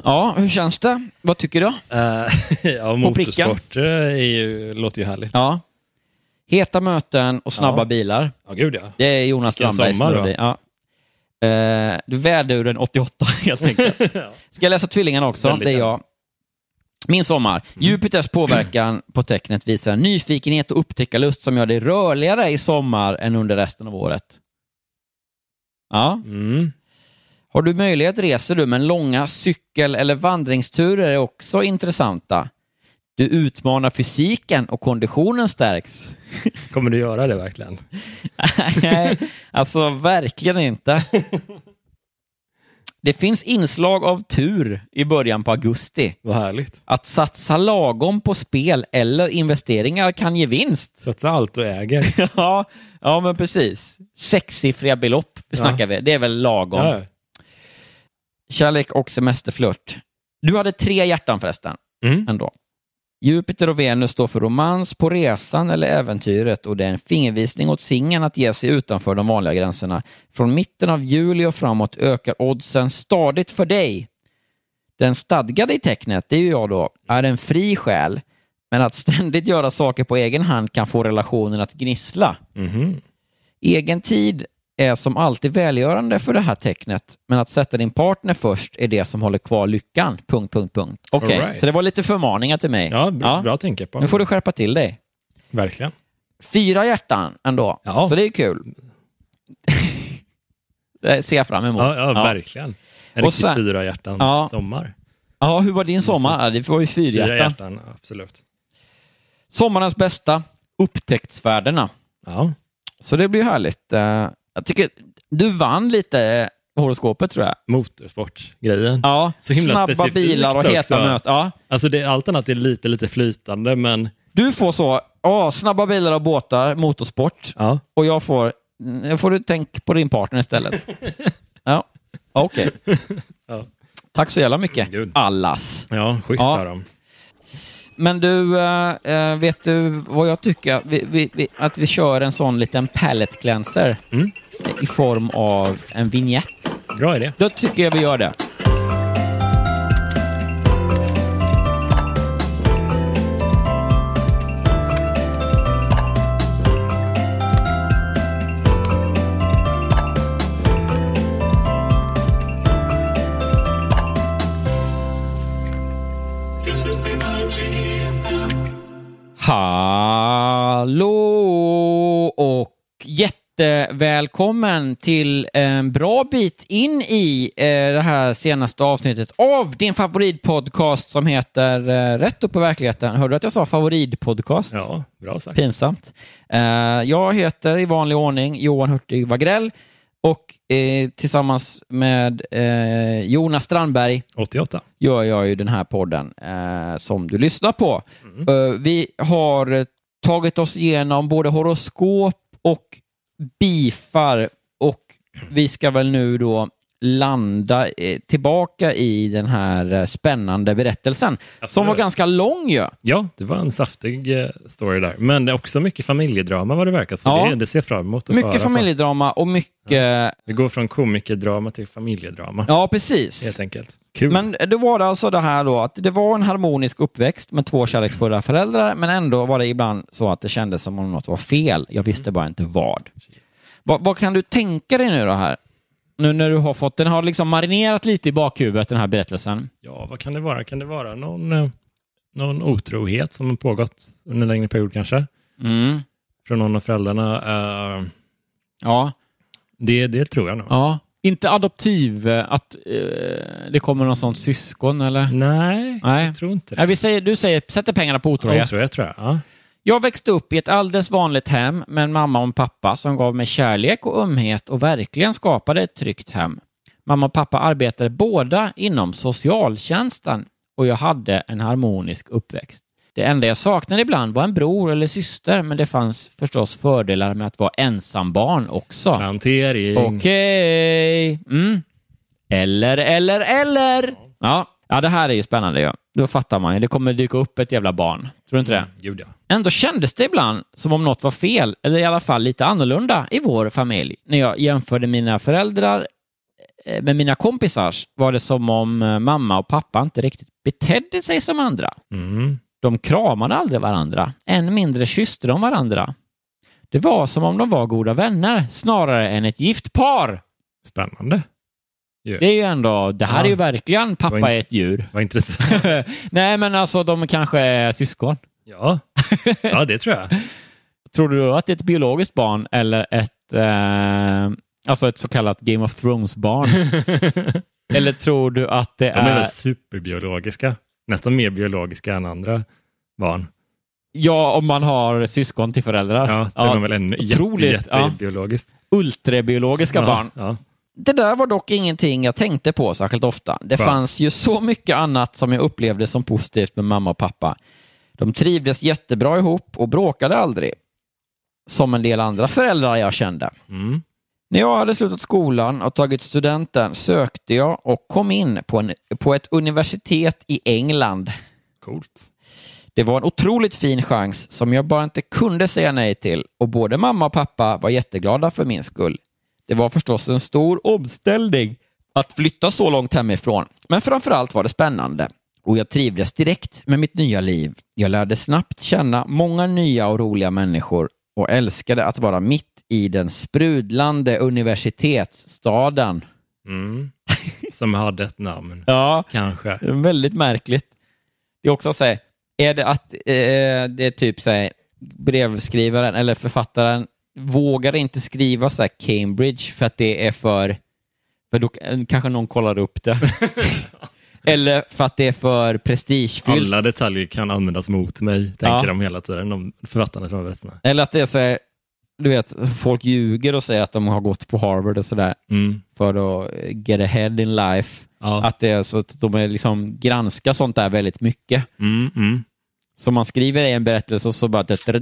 Ja, hur känns det? Vad tycker du? Uh, [LAUGHS] ja, motorsport eh, är ju, låter ju härligt. Ja. Heta möten och snabba Ja. bilar. Ja, gud ja. Det är Jonas Vilken Strandbergs melodi. Ja. Eh, du väduren 88 [LAUGHS] helt enkelt. [LAUGHS] Ska jag läsa tvillingarna också? Väldigt det är jag. Min sommar. Mm. Jupiters påverkan på tecknet visar en nyfikenhet och upptäckarlust som gör dig rörligare i sommar än under resten av året. Ja. Mm. Har du möjlighet reser du, men långa cykel eller vandringsturer är också intressanta. Du utmanar fysiken och konditionen stärks. [LAUGHS] Kommer du göra det verkligen? [LAUGHS] Nej, alltså verkligen inte. Det finns inslag av tur i början på augusti. Vad härligt. Att satsa lagom på spel eller investeringar kan ge vinst. Satsa allt du äger. [LAUGHS] Ja, ja men precis. Sexsiffriga belopp snackar vi. Det är väl lagom. Ja. Kärlek och semesterflört. Du hade tre hjärtan förresten. Mm. Ändå. Jupiter och Venus står för romans på resan eller äventyret och det är en fingervisning åt singeln att ge sig utanför de vanliga gränserna. Från mitten av juli och framåt ökar oddsen stadigt för dig. Den stadgade i tecknet, det är ju jag då, är en fri själ, men att ständigt göra saker på egen hand kan få relationen att gnissla. Mhm. Egen tid är som alltid välgörande för det här tecknet, men att sätta din partner först är det som håller kvar lyckan. Punkt, punkt, punkt. Okej, All right. så det var lite förmaningar till mig. Ja, bra, bra att tänka på. Nu får du skärpa till dig. Verkligen. Fyra hjärtan ändå, Ja. så det är kul. [LAUGHS] det ser jag fram emot. Ja, ja, verkligen. En Och riktig sen- fyra hjärtans Ja. sommar. Ja, hur var din sommar? Ja, det var ju fyra, Fyra hjärtan. hjärtan, absolut. Sommarens bästa, upptäcktsvärdena. Ja. Så det blir härligt. Jag tycker du vann lite horoskopet tror jag. Motorsportgrejen. Ja, Så himla snabba specifikt bilar och heta möten. Ja. Alltså det, allt annat är lite, lite flytande, men Du får så, ja, snabba bilar och båtar, motorsport. ja. Och jag får, jag får du tänka på din partner istället. [LAUGHS] ja, okej. Ja. Tack så jävla mycket, Gud. allas. Ja, schysst Ja. de. Men du, eh, vet du vad jag tycker? Vi, vi, vi, att vi kör en sån liten palette cleanser Mm. I form av en vignett. Bra idé. Då tycker jag vi gör det. Hallå och jättevälkommen till en bra bit in i eh, det här senaste avsnittet av din favoritpodcast som heter eh, Rätt upp på verkligheten. Hörde du att jag sa favoritpodcast? Ja, bra sagt. Pinsamt. Eh, jag heter i vanlig ordning Johan Hurtig Wagrell och tillsammans med Jonas Strandberg 88. gör jag ju den här podden som du lyssnar på. Eh, vi har tagit oss igenom både horoskop och bifar och vi ska väl nu då landa eh, tillbaka i den här eh, spännande berättelsen. Som Absolut. var ganska lång ju. Ja, det var en saftig eh, story där. Men det är också mycket familjedrama vad det verkar. Så Ja. det, det ser fram emot att Mycket familjedrama och mycket... Vi går från komikerdrama till familjedrama. Ja, precis. Helt enkelt. Kul. Men det var det alltså det här då att det var en harmonisk uppväxt med två kärleksfulla föräldrar, men ändå var det ibland så att det kändes som om något var fel. Jag visste bara inte vad. Vad, vad kan du tänka dig nu då här? Nu när du har fått, den har liksom marinerat lite i bakhuvudet den här berättelsen. Ja, vad kan det vara? Kan det vara någon, eh, någon otrohet som har pågått under en längre period kanske? Mm. Från någon av föräldrarna? Eh, Ja. det, det tror jag nog. ja. Inte adoptiv, eh, att eh, det kommer någon sån syskon eller? Nej, Nej. jag tror inte det. Nej, vi säger, du säger, sätter pengarna på otrohet. Otrohet tror jag. Ja. Jag växte upp i ett alldeles vanligt hem med en mamma och en pappa som gav mig kärlek och ömhet och verkligen skapade ett tryggt hem. Mamma och pappa arbetade båda inom socialtjänsten och jag hade en harmonisk uppväxt. Det enda jag saknade ibland var en bror eller syster, men det fanns förstås fördelar med att vara ensambarn också. Plantering. Okej. Mm. Eller, eller, eller. Ja. ja, det här är ju spännande. Ja. Då fattar man ju. Det kommer dyka upp ett jävla barn. Tror du inte det? Gud ja. Ändå kändes det ibland som om något var fel, eller i alla fall lite annorlunda i vår familj. När jag jämförde mina föräldrar eh, med mina kompisars var det som om eh, mamma och pappa inte riktigt betedde sig som andra. Mm. De kramade aldrig varandra, än mindre kysste de varandra. Det var som om de var goda vänner, snarare än ett gift par. Spännande. Det är ju ändå, det här Ja. är ju verkligen pappa in- är ett djur. Vad intressant. [LAUGHS] Nej, men alltså de kanske är syskon. ja. ja, det tror jag. [LAUGHS] Tror du att det är ett biologiskt barn eller ett, eh, alltså ett så kallat Game of Thrones-barn? [LAUGHS] eller tror du att det De är är... väl superbiologiska. Nästan mer biologiska än andra barn. Ja, om man har syskon till föräldrar. Ja, det är de väl ännu otroligt, jätte, ja. jättebiologiskt. Ultrabiologiska ja, barn. Ja. Det där var dock ingenting jag tänkte på särskilt ofta. Det Va? fanns ju så mycket annat som jag upplevde som positivt med mamma och pappa. De trivdes jättebra ihop och bråkade aldrig. Som en del andra föräldrar jag kände. Mm. När jag hade slutat skolan och tagit studenten sökte jag och kom in på, en, på ett universitet i England. Coolt. Det var en otroligt fin chans som jag bara inte kunde säga nej till och både mamma och pappa var jätteglada för min skull. Det var förstås en stor omställning att flytta så långt hemifrån, men framförallt var det spännande. Och jag trivdes direkt med mitt nya liv. Jag lärde snabbt känna många nya och roliga människor och älskade att vara mitt i den sprudlande universitetsstaden. Mm. Som hade ett namn. [LAUGHS] Ja, Kanske. Väldigt märkligt. Det är också så här, är det att eh, det är typ så här, brevskrivaren eller författaren vågar inte skriva så här Cambridge för att det är för, för då kanske någon kollar upp det. [LAUGHS] eller för att det är för prestigefyllt. Alla detaljer kan användas mot mig, tänker Ja. de hela tiden, de författarna som har berättat. Eller att det är så här, du vet, folk ljuger och säger att de har gått på Harvard och sådär Mm. för att get ahead in life. Ja. Att det är så att de är liksom granskar sånt där väldigt mycket. Mm, mm. Så man skriver i en berättelse och så bara da, da, da,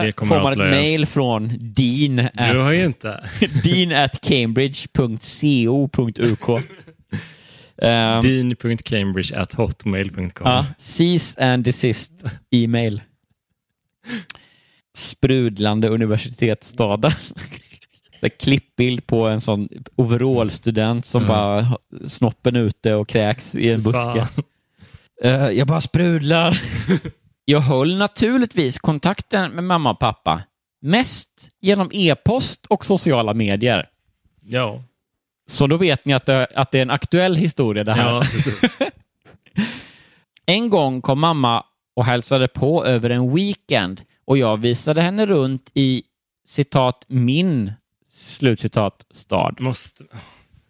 Nej, får man ett mail från Dean Du at, har ju inte... [LAUGHS] Dean at cambridge.co.uk. um, Dean.cambridge at hotmail.com. ja, cease and desist e-mail. Sprudlande universitetsstaden. [LAUGHS] Klippbild på en sån overallstudent som Ja. bara snoppen ute och kräks i en buske. Eh, jag bara sprudlar. [LAUGHS] jag höll naturligtvis kontakten med mamma och pappa. Mest genom e-post och sociala medier. Ja. Så då vet ni att det, att det är en aktuell historia det här. ja. [LAUGHS] En gång kom mamma och hälsade på över en weekend och jag visade henne runt i citat min slutcitat stad. måste,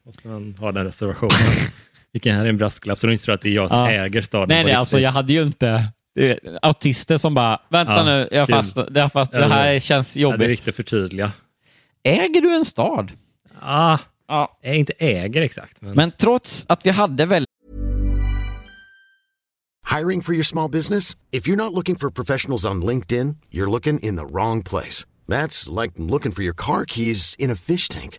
måste man ha den reservationen. [LAUGHS] Vilken här är en brasklapp, så de inte tror att det är jag som Ja. äger staden. Nej, nej, alltså jag hade ju inte det är autister som bara, vänta Ja, nu, jag fast, det, fast, det här känns Ja, det är jobbigt. viktigt att förtydliga. Äger du en stad? Ah, Ja. jag inte äger exakt. Men, Men trots att vi hade väldigt Hiring for your small business? If you're not looking for professionals on LinkedIn, you're looking in the wrong place. That's like looking for your car keys in a fish tank.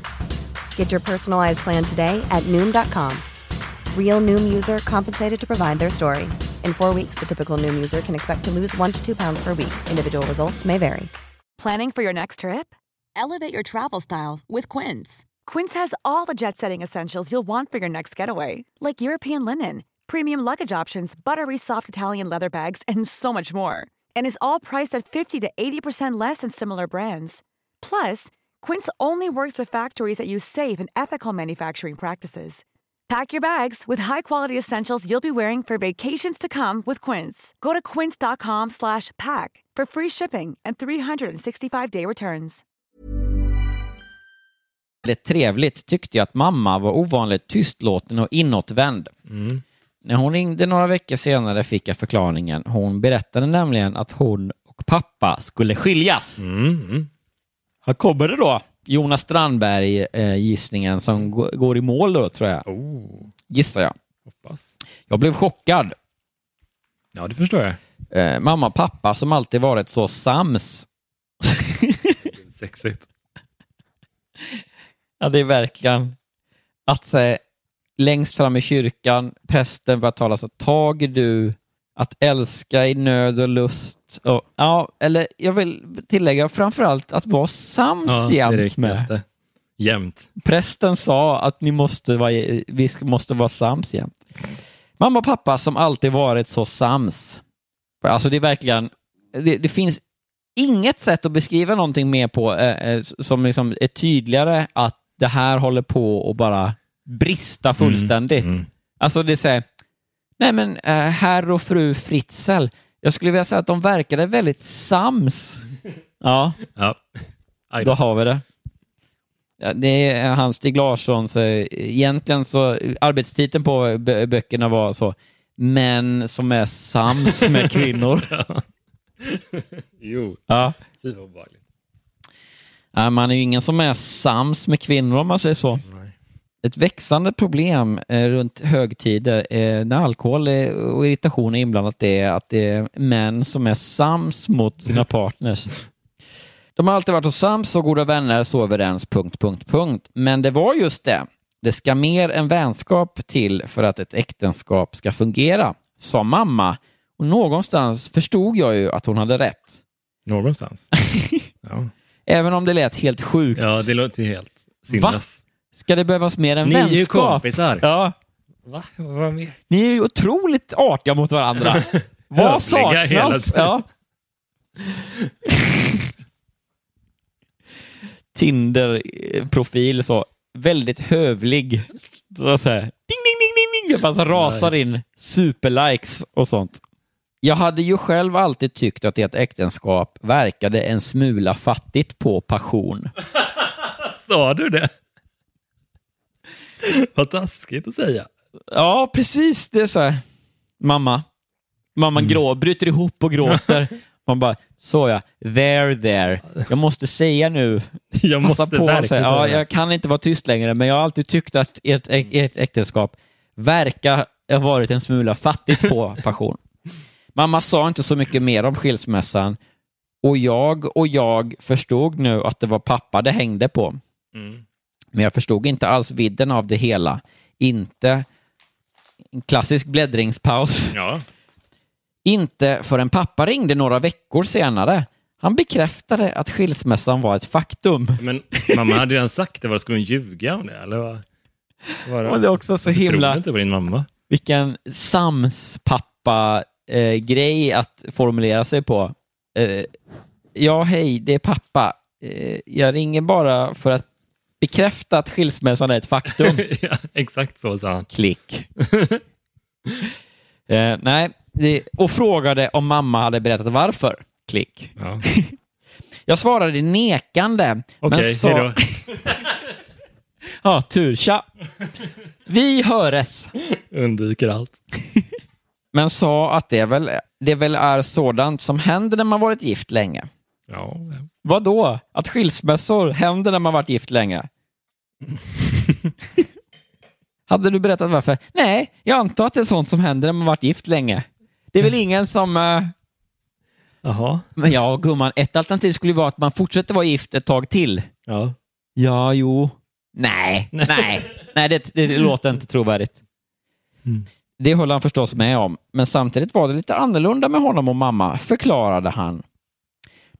Get your personalized plan today at Noom.com. Real Noom user compensated to provide their story. In four weeks, the typical Noom user can expect to lose one to two pounds per week. Individual results may vary. Planning for your next trip? Elevate your travel style with Quince. Quince has all the jet setting essentials you'll want for your next getaway, like European linen, premium luggage options, buttery soft Italian leather bags, and so much more. And is all priced at 50 to 80% less than similar brands. Plus, Quince only works with factories that use safe and ethical manufacturing practices. Pack your bags with high-quality essentials you'll be wearing for vacations to come with Quince. Go to quince.com/pack for free shipping and 365-day returns. Väldigt trevligt tyckte jag att mamma var ovanligt tystlåten och inåtvänd. När hon ringde några veckor senare fick jag förklaringen. Hon berättade nämligen att hon och pappa skulle skiljas. Här kommer det då. Jonas Strandberg, eh, gissningen, som gå- går i mål då, tror jag. Gissar jag. Hoppas. Jag blev chockad. Ja, det förstår jag. Eh, mamma och pappa som alltid varit så sams. [LAUGHS] Sexigt. Ja, det är verkligen att säga längst fram i kyrkan, prästen börjar tala så, tag du att älska i nöd och lust. Och, ja, eller jag vill tillägga framförallt att vara sams Ja, är jämt med. Jämt. Prästen sa att ni måste vara, vi måste vara sams jämt. Mamma och pappa som alltid varit så sams. Alltså det är verkligen, det, det finns inget sätt att beskriva någonting mer på eh, eh, som liksom är tydligare att det här håller på att bara brista fullständigt. mm. Alltså det säger, nej men eh, herr och fru Fritzl, jag skulle vilja säga att de verkade väldigt sams. [LAUGHS] Ja, Ja. Aj då då. har vi det. Ja, det är han Stig Larssons, eh, egentligen så, arbetstiteln på bö- böckerna var så, män som är sams med [LAUGHS] kvinnor. [LAUGHS] Jo, Ja. fy vad obehagligt. Nej, man är ju ingen som är sams med kvinnor om man säger så. Ett växande problem eh, runt högtider eh, när alkohol och irritation är inblandat det är att det är män som är sams mot sina partners. De har alltid varit så sams, så goda vänner, så överens, punkt, punkt, punkt. Men det var just det. Det ska mer än vänskap till för att ett äktenskap ska fungera, sa mamma. Och någonstans förstod jag ju att hon hade rätt. Någonstans. [LAUGHS] Ja. Även om det lät helt sjukt. ja, det låter ju helt sinnes. Ska det behövas mer än Ni är ju vänskap? kompisar. Ja. Va? Vad mer? Ni är ju otroligt artiga mot varandra. [LAUGHS] Vad saknas? Ja. Tinder-profil så, väldigt hövlig. Så att säga, ding, ding, ding, ding, ding. Det bara så rasar in superlikes och sånt. Jag hade ju själv alltid tyckt att ert äktenskap verkade en smula fattigt på passion. [LAUGHS] Sa du det? [LAUGHS] Vad taskigt att säga. Ja, precis. Det är så här. Mamma. Mamma grå, bryter ihop och gråter. [LAUGHS] Man bara, så ja, there there. Jag måste säga nu. [LAUGHS] Jag Passa måste på verkligen Ja, jag kan inte vara tyst längre, men jag har alltid tyckt att ert, ert äktenskap verkar ha varit en smula fattigt på passion. Mamma sa inte så mycket mer om skilsmässan och jag och jag förstod nu att det var pappa det hängde på. Mm. Men jag förstod inte alls vidden av det hela. Inte en klassisk bläddringspaus. Ja. Inte förrän pappa ringde några veckor senare. Han bekräftade att skilsmässan var ett faktum. Men mamma hade redan sagt det, var skulle hon ljuga om det? Eller vad? Var Och det är också så tror himla... inte på din mamma? Vilken sams pappa-grej att formulera sig på. Eh, ja, hej, det är pappa. Eh, jag ringer bara för att bekräfta att skilsmässan är ett faktum. [LAUGHS] ja, exakt så sa han. Klick. [LAUGHS] eh, nej, det, och frågade om mamma hade berättat varför. Klick. Ja. [LAUGHS] Jag svarade nekande. Okej, men sa... hejdå. Ja, tur. Tja. Vi höres. Undviker allt. Men sa att det väl, det väl är sådant som händer när man varit gift länge. Ja, Vad då? Att skilsmässor händer när man varit gift länge? [LAUGHS] Hade du berättat varför? Nej, jag antar att det är sånt som händer när man varit gift länge. Det är väl ingen som... eh, Jaha. Men ja, gumman, ett alternativ skulle ju vara att man fortsätter vara gift ett tag till. Ja. Ja, jo. Nej, nej, nej, det, det låter inte trovärdigt. Det höll han förstås med om, men samtidigt var det lite annorlunda med honom och mamma, förklarade han.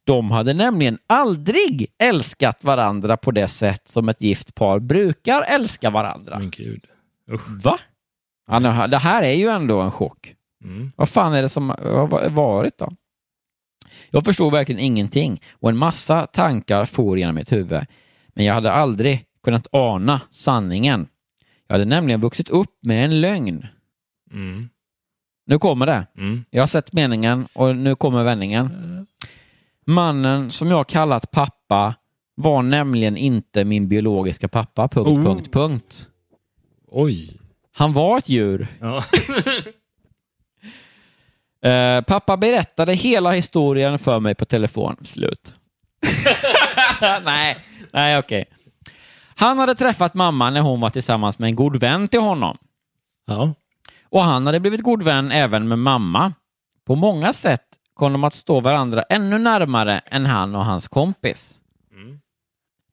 De hade nämligen aldrig älskat varandra på det sätt som ett gift par brukar älska varandra. Men gud. Usch. Va? Ja, det här är ju ändå en chock. Mm. Vad fan är det som har varit då? Jag förstod verkligen ingenting och en massa tankar for genom mitt huvud. Men jag hade aldrig kunnat ana sanningen. Jag hade nämligen vuxit upp med en lögn. Mm. Nu kommer det. Mm. Jag har sett meningen och nu kommer vändningen. Mannen som jag kallat pappa var nämligen inte min biologiska pappa. Punkt, Oh. punkt, punkt. Oj. Han var ett djur. Ja. [LAUGHS] Eh, pappa berättade hela historien för mig på telefon. Slut. [LAUGHS] nej, nej okej. Han hade träffat mamma när hon var tillsammans med en god vän till honom. ja. Och han hade blivit god vän även med mamma. På många sätt kom de att stå varandra ännu närmare än han och hans kompis.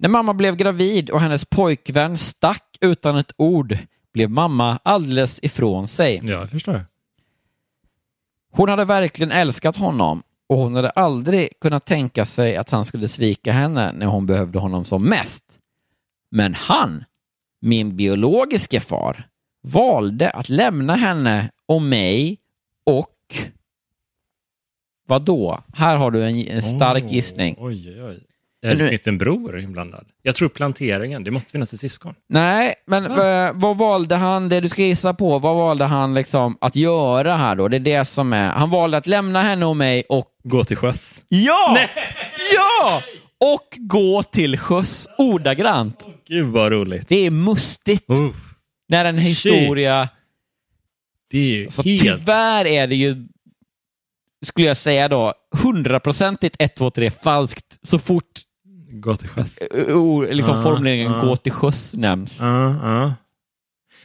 När mamma blev gravid och hennes pojkvän stack utan ett ord blev mamma alldeles ifrån sig. ja, jag förstår. Hon hade verkligen älskat honom och hon hade aldrig kunnat tänka sig att han skulle svika henne när hon behövde honom som mest. Men han, min biologiske far, valde att lämna henne och mig och... Vad då? Här har du en, en stark Åh, gissning. Oj, oj, Eller nu- finns det en bror inblandad? Jag tror planteringen. Det måste finnas ett syskon. Nej, men eh, vad valde han, det du ska gissa på, vad valde han liksom att göra här då? Det är det som är, han valde att lämna henne och mig och Gå till sjöss. Ja! [LAUGHS] Ja! Och gå till sjöss ordagrant. Gud vad roligt. Det är mustigt Oh, när en historia... det är ju Så helt... tyvärr är det ju, skulle jag säga då, hundraprocentigt 1, 2, 3 falskt så fort Gå till sjöss. eh, o- liksom Ja, formuleringen ja. gå till sjöss nämns. Ja, ja.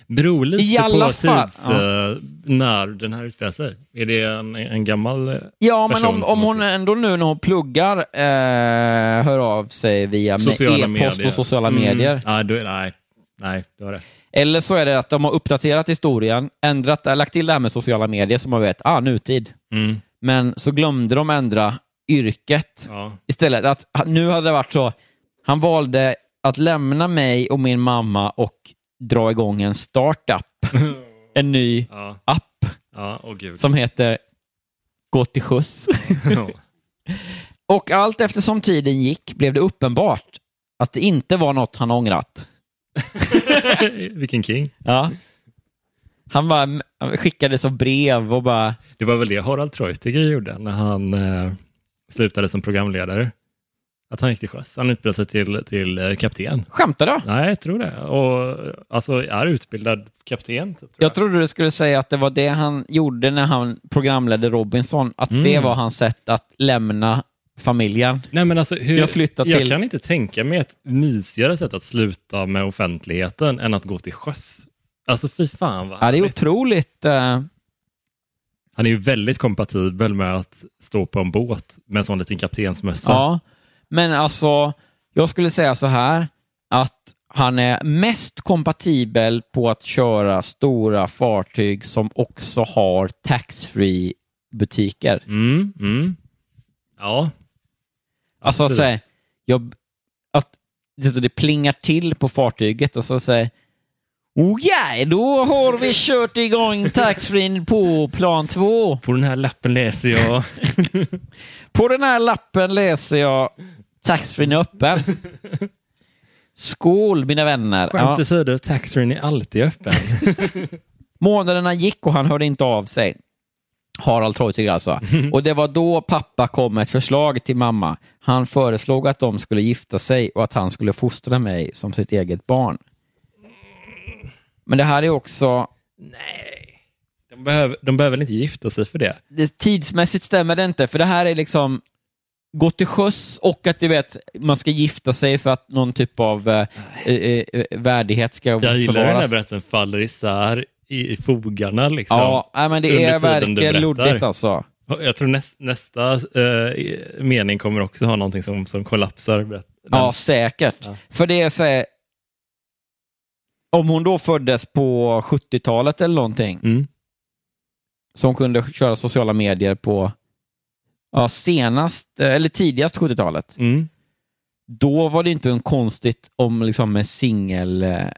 Beror lite I alla på fall, tids, eh, när den här utspelar sig. Är det en, en gammal eh, Ja, men om, om hon ändå nu när hon pluggar eh, hör av sig via e-post och sociala Mm. medier. Ja, då, nej, nej, du har rätt. Eller så är det att de har uppdaterat historien, ändrat, lagt till det här med sociala medier som man vet, ah, nutid. Mm. Men så glömde de ändra yrket Ja. istället. Att nu hade det varit så, han valde att lämna mig och min mamma och dra igång en startup. [LAUGHS] en ny Ja, app ja, gud. som heter Gå till skjuts. [LAUGHS] Och allt eftersom tiden gick blev det uppenbart att det inte var något han ångrat. [LAUGHS] Vilken king. Ja. Han bara han skickade som brev och bara... Det var väl det Harald Treutiger gjorde när han eh, slutade som programledare. Att han gick till sjöss. Han utbildade sig till, till eh, kapten. Skämtar du? Nej, jag tror det. Och alltså är utbildad kapten. Tror Jag trodde du skulle säga att det var det han gjorde när han programledde Robinson, att Mm. det var hans sätt att lämna familjen. Nej, men alltså, hur, Jag flyttar jag till- kan inte tänka mig ett mysigare sätt att sluta med offentligheten än att gå till sjöss. Alltså fy fan vad Ja, det är härligt. otroligt. eh, Han är ju väldigt kompatibel med att stå på en båt med en sån liten kaptensmössa. Ja, men alltså, jag skulle säga så här, att han är mest kompatibel på att köra stora fartyg som också har tax-free butiker. Mm, mm. Ja, Alltså, Absolut. så här, jag, att det, så det plingar till på fartyget och så säger Okej, då har vi kört igång taxfree på plan två. på den här lappen läser jag. [LAUGHS] På den här lappen läser jag taxfree är öppen. Skål mina vänner. Skämt Ja, åsido, taxfree är alltid öppen. [LAUGHS] månaderna gick och han hörde inte av sig. Harald Treutiger alltså. [LAUGHS] Och det var då pappa kom med ett förslag till mamma. Han föreslog att de skulle gifta sig och att han skulle fostra mig som sitt eget barn. Men det här är också, De behöver, de behöver inte gifta sig för det? det, tidsmässigt stämmer det inte, för det här är liksom gå till sjöss och att du vet, man ska gifta sig för att någon typ av eh, eh, eh, värdighet ska Jag gillar den här förvaras. berättelsen faller isär i, i fogarna. Liksom. Ja, nej, men det är verkligen luddigt alltså. Jag tror näst, nästa eh, mening kommer också ha någonting som, som kollapsar. berätt- Ja, säkert. Ja. För det är så här, om hon då föddes på 70-talet eller någonting, Mm. som kunde köra sociala medier på ja, senast, eller tidigast 70-talet, Mm. då var det inte en konstigt om liksom med singel eh,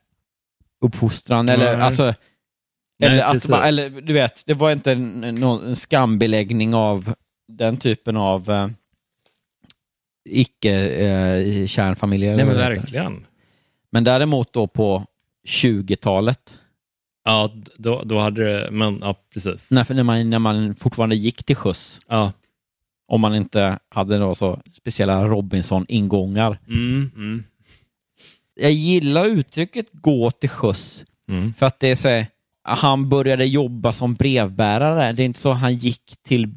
eller Nej. alltså Nej, eller, att, man- eller du vet, det var inte en, någon, en skambeläggning av den typen av eh, icke-kärnfamiljer. Nej eller men verkligen. Men däremot då på 20-talet, Ja, då, då hade det, men ja precis. när, när, man, när man fortfarande gick till sjöss, Ja. om man inte hade då så speciella Robinson-ingångar. Mm, mm. Jag gillar uttrycket gå till sjöss, Mm. för att det är så här, han började jobba som brevbärare. Det är inte så han gick till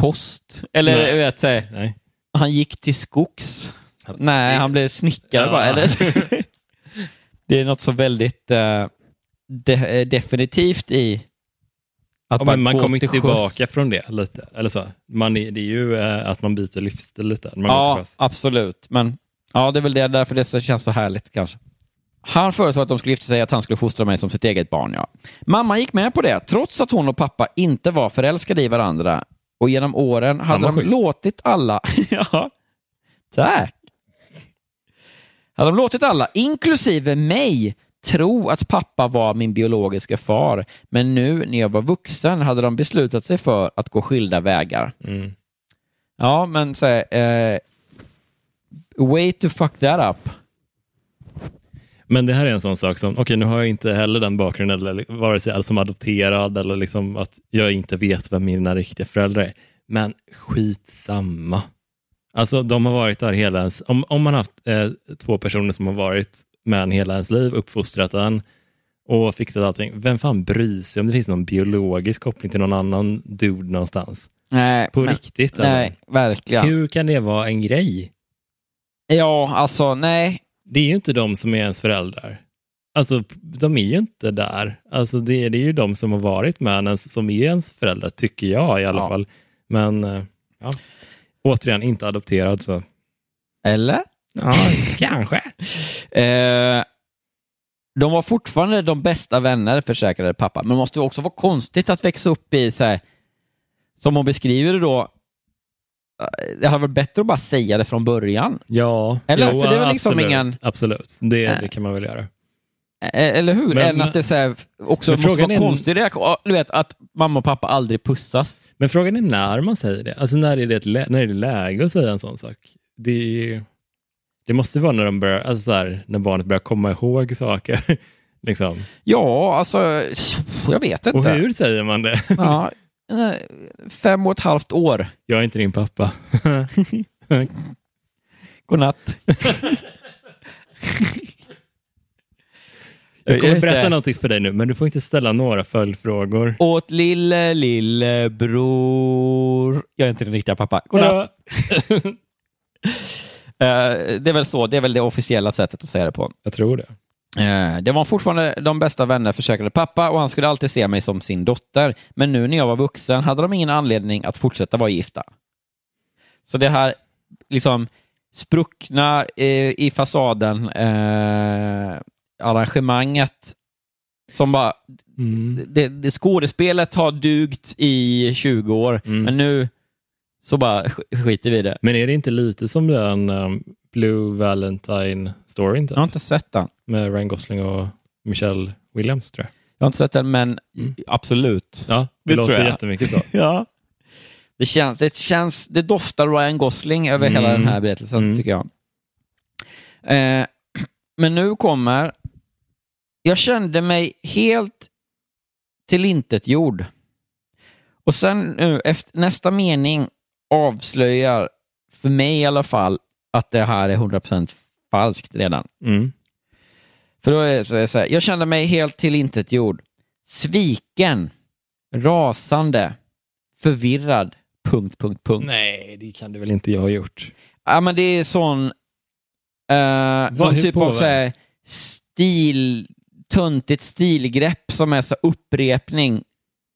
post. Eller Nej. vet, så här, Nej. han gick till skogs. Nej, han blev snickare Ja. bara. Eller? [LAUGHS] det är något så väldigt eh, de, eh, definitivt i att Ja, man gå kommer inte sjöss. tillbaka från det lite. Eller så. Man, är- det är ju eh, att man byter livsstil lite. Man Ja, sjöss. absolut. Men ja, det är väl det, därför det känns så härligt kanske. Han föreslog att de skulle gifta sig, att han skulle fostra mig som sitt eget barn. Ja. Mamma gick med på det, trots att hon och pappa inte var förälskade i varandra. Och genom åren hade de schysst. låtit alla... [LAUGHS] ja, tack. Hade de låtit alla, inklusive mig, tro att pappa var min biologiska far. Men nu när jag var vuxen hade de beslutat sig för att gå skilda vägar. Mm. Ja, men så här, eh, way to fuck that up. Men det här är en sån sak som, okej nu har jag inte heller den bakgrunden, eller vare sig som adopterad eller liksom att jag inte vet vem mina riktiga föräldrar är. Men skitsamma. Alltså de har varit där hela ens, om, om man har haft eh, två personer som har varit med en hela ens liv, uppfostrat en och fixat allting, vem fan bryr sig om det finns någon biologisk koppling till någon annan dude någonstans? Nej, På men- riktigt alltså. Nej, verkligen. Hur kan det vara en grej? Ja, alltså nej. det är ju inte de som är ens föräldrar. Alltså, de är ju inte där. Alltså, det, är- det är ju de som har varit med ens, som är ens föräldrar, tycker jag i alla Ja. fall. Men, eh, ja. Återigen, inte adopterad, så Eller? ja, kanske. Eh, de var fortfarande de bästa vänner, försäkrade pappa. Men det måste också vara konstigt att växa upp i, så här, som hon beskriver det då, eh, det hade varit bättre att bara säga det från början. Ja, Eller? För det väl liksom absolut, ingen- Absolut, det, det kan man väl göra. Eller hur? Men- Än att det så här, också måste vara är- konstig reaktion. Du vet, att mamma och pappa aldrig pussas. Men frågan är när man säger det. Alltså när är det, lä- när är det läge att säga en sån sak? Det, det måste vara när, de börjar, alltså så här, när barnet börjar komma ihåg saker. [LAUGHS] Liksom. Ja, alltså, jag vet inte. Och hur säger man det? Ja, eh, fem och ett halvt år. Jag är inte din pappa. [LAUGHS] [LAUGHS] Godnatt. Jag kommer Just berätta det. någonting för dig nu, men du får inte ställa några följdfrågor. Åt lille, lille bror. Jag är inte din riktiga pappa. Godnatt. [LAUGHS] Eh, det är väl så, det är väl det officiella sättet att säga det på. Jag tror det. Eh, Det var fortfarande de bästa vänner, försäkrade pappa, och han skulle alltid se mig som sin dotter. Men nu när jag var vuxen hade de ingen anledning att fortsätta vara gifta. Så det här liksom spruckna eh, i fasaden eh, arrangemanget som bara... Det, det skådespelet har dugt i 20 år, men nu så bara sk- skiter vi i det. Men är det inte lite som den um, Blue Valentine-storyn typ? Jag har inte sett den. med Ryan Gosling och Michelle Williams tror jag. Jag har inte sett den, men absolut. Ja, det, Det låter tror jag. jättemycket bra. [LAUGHS] Ja. Det känns, det känns, det doftar Ryan Gosling över hela Mm. den här berättelsen, Mm. tycker jag. Eh, [CLEARS THROAT] men nu kommer, jag kände mig helt tillintetgjord. Och sen nu, efter, nästa mening avslöjar, för mig i alla fall, att det här är 100% falskt redan. Mm. För då är det så här, jag kände mig helt tillintetgjord, sviken, rasande, förvirrad, punkt, punkt, punkt. Nej, det kan det väl inte jag ha gjort. Ja, men det är sån, eh, någon typ av så här, stil, töntigt stilgrepp som är så upprepning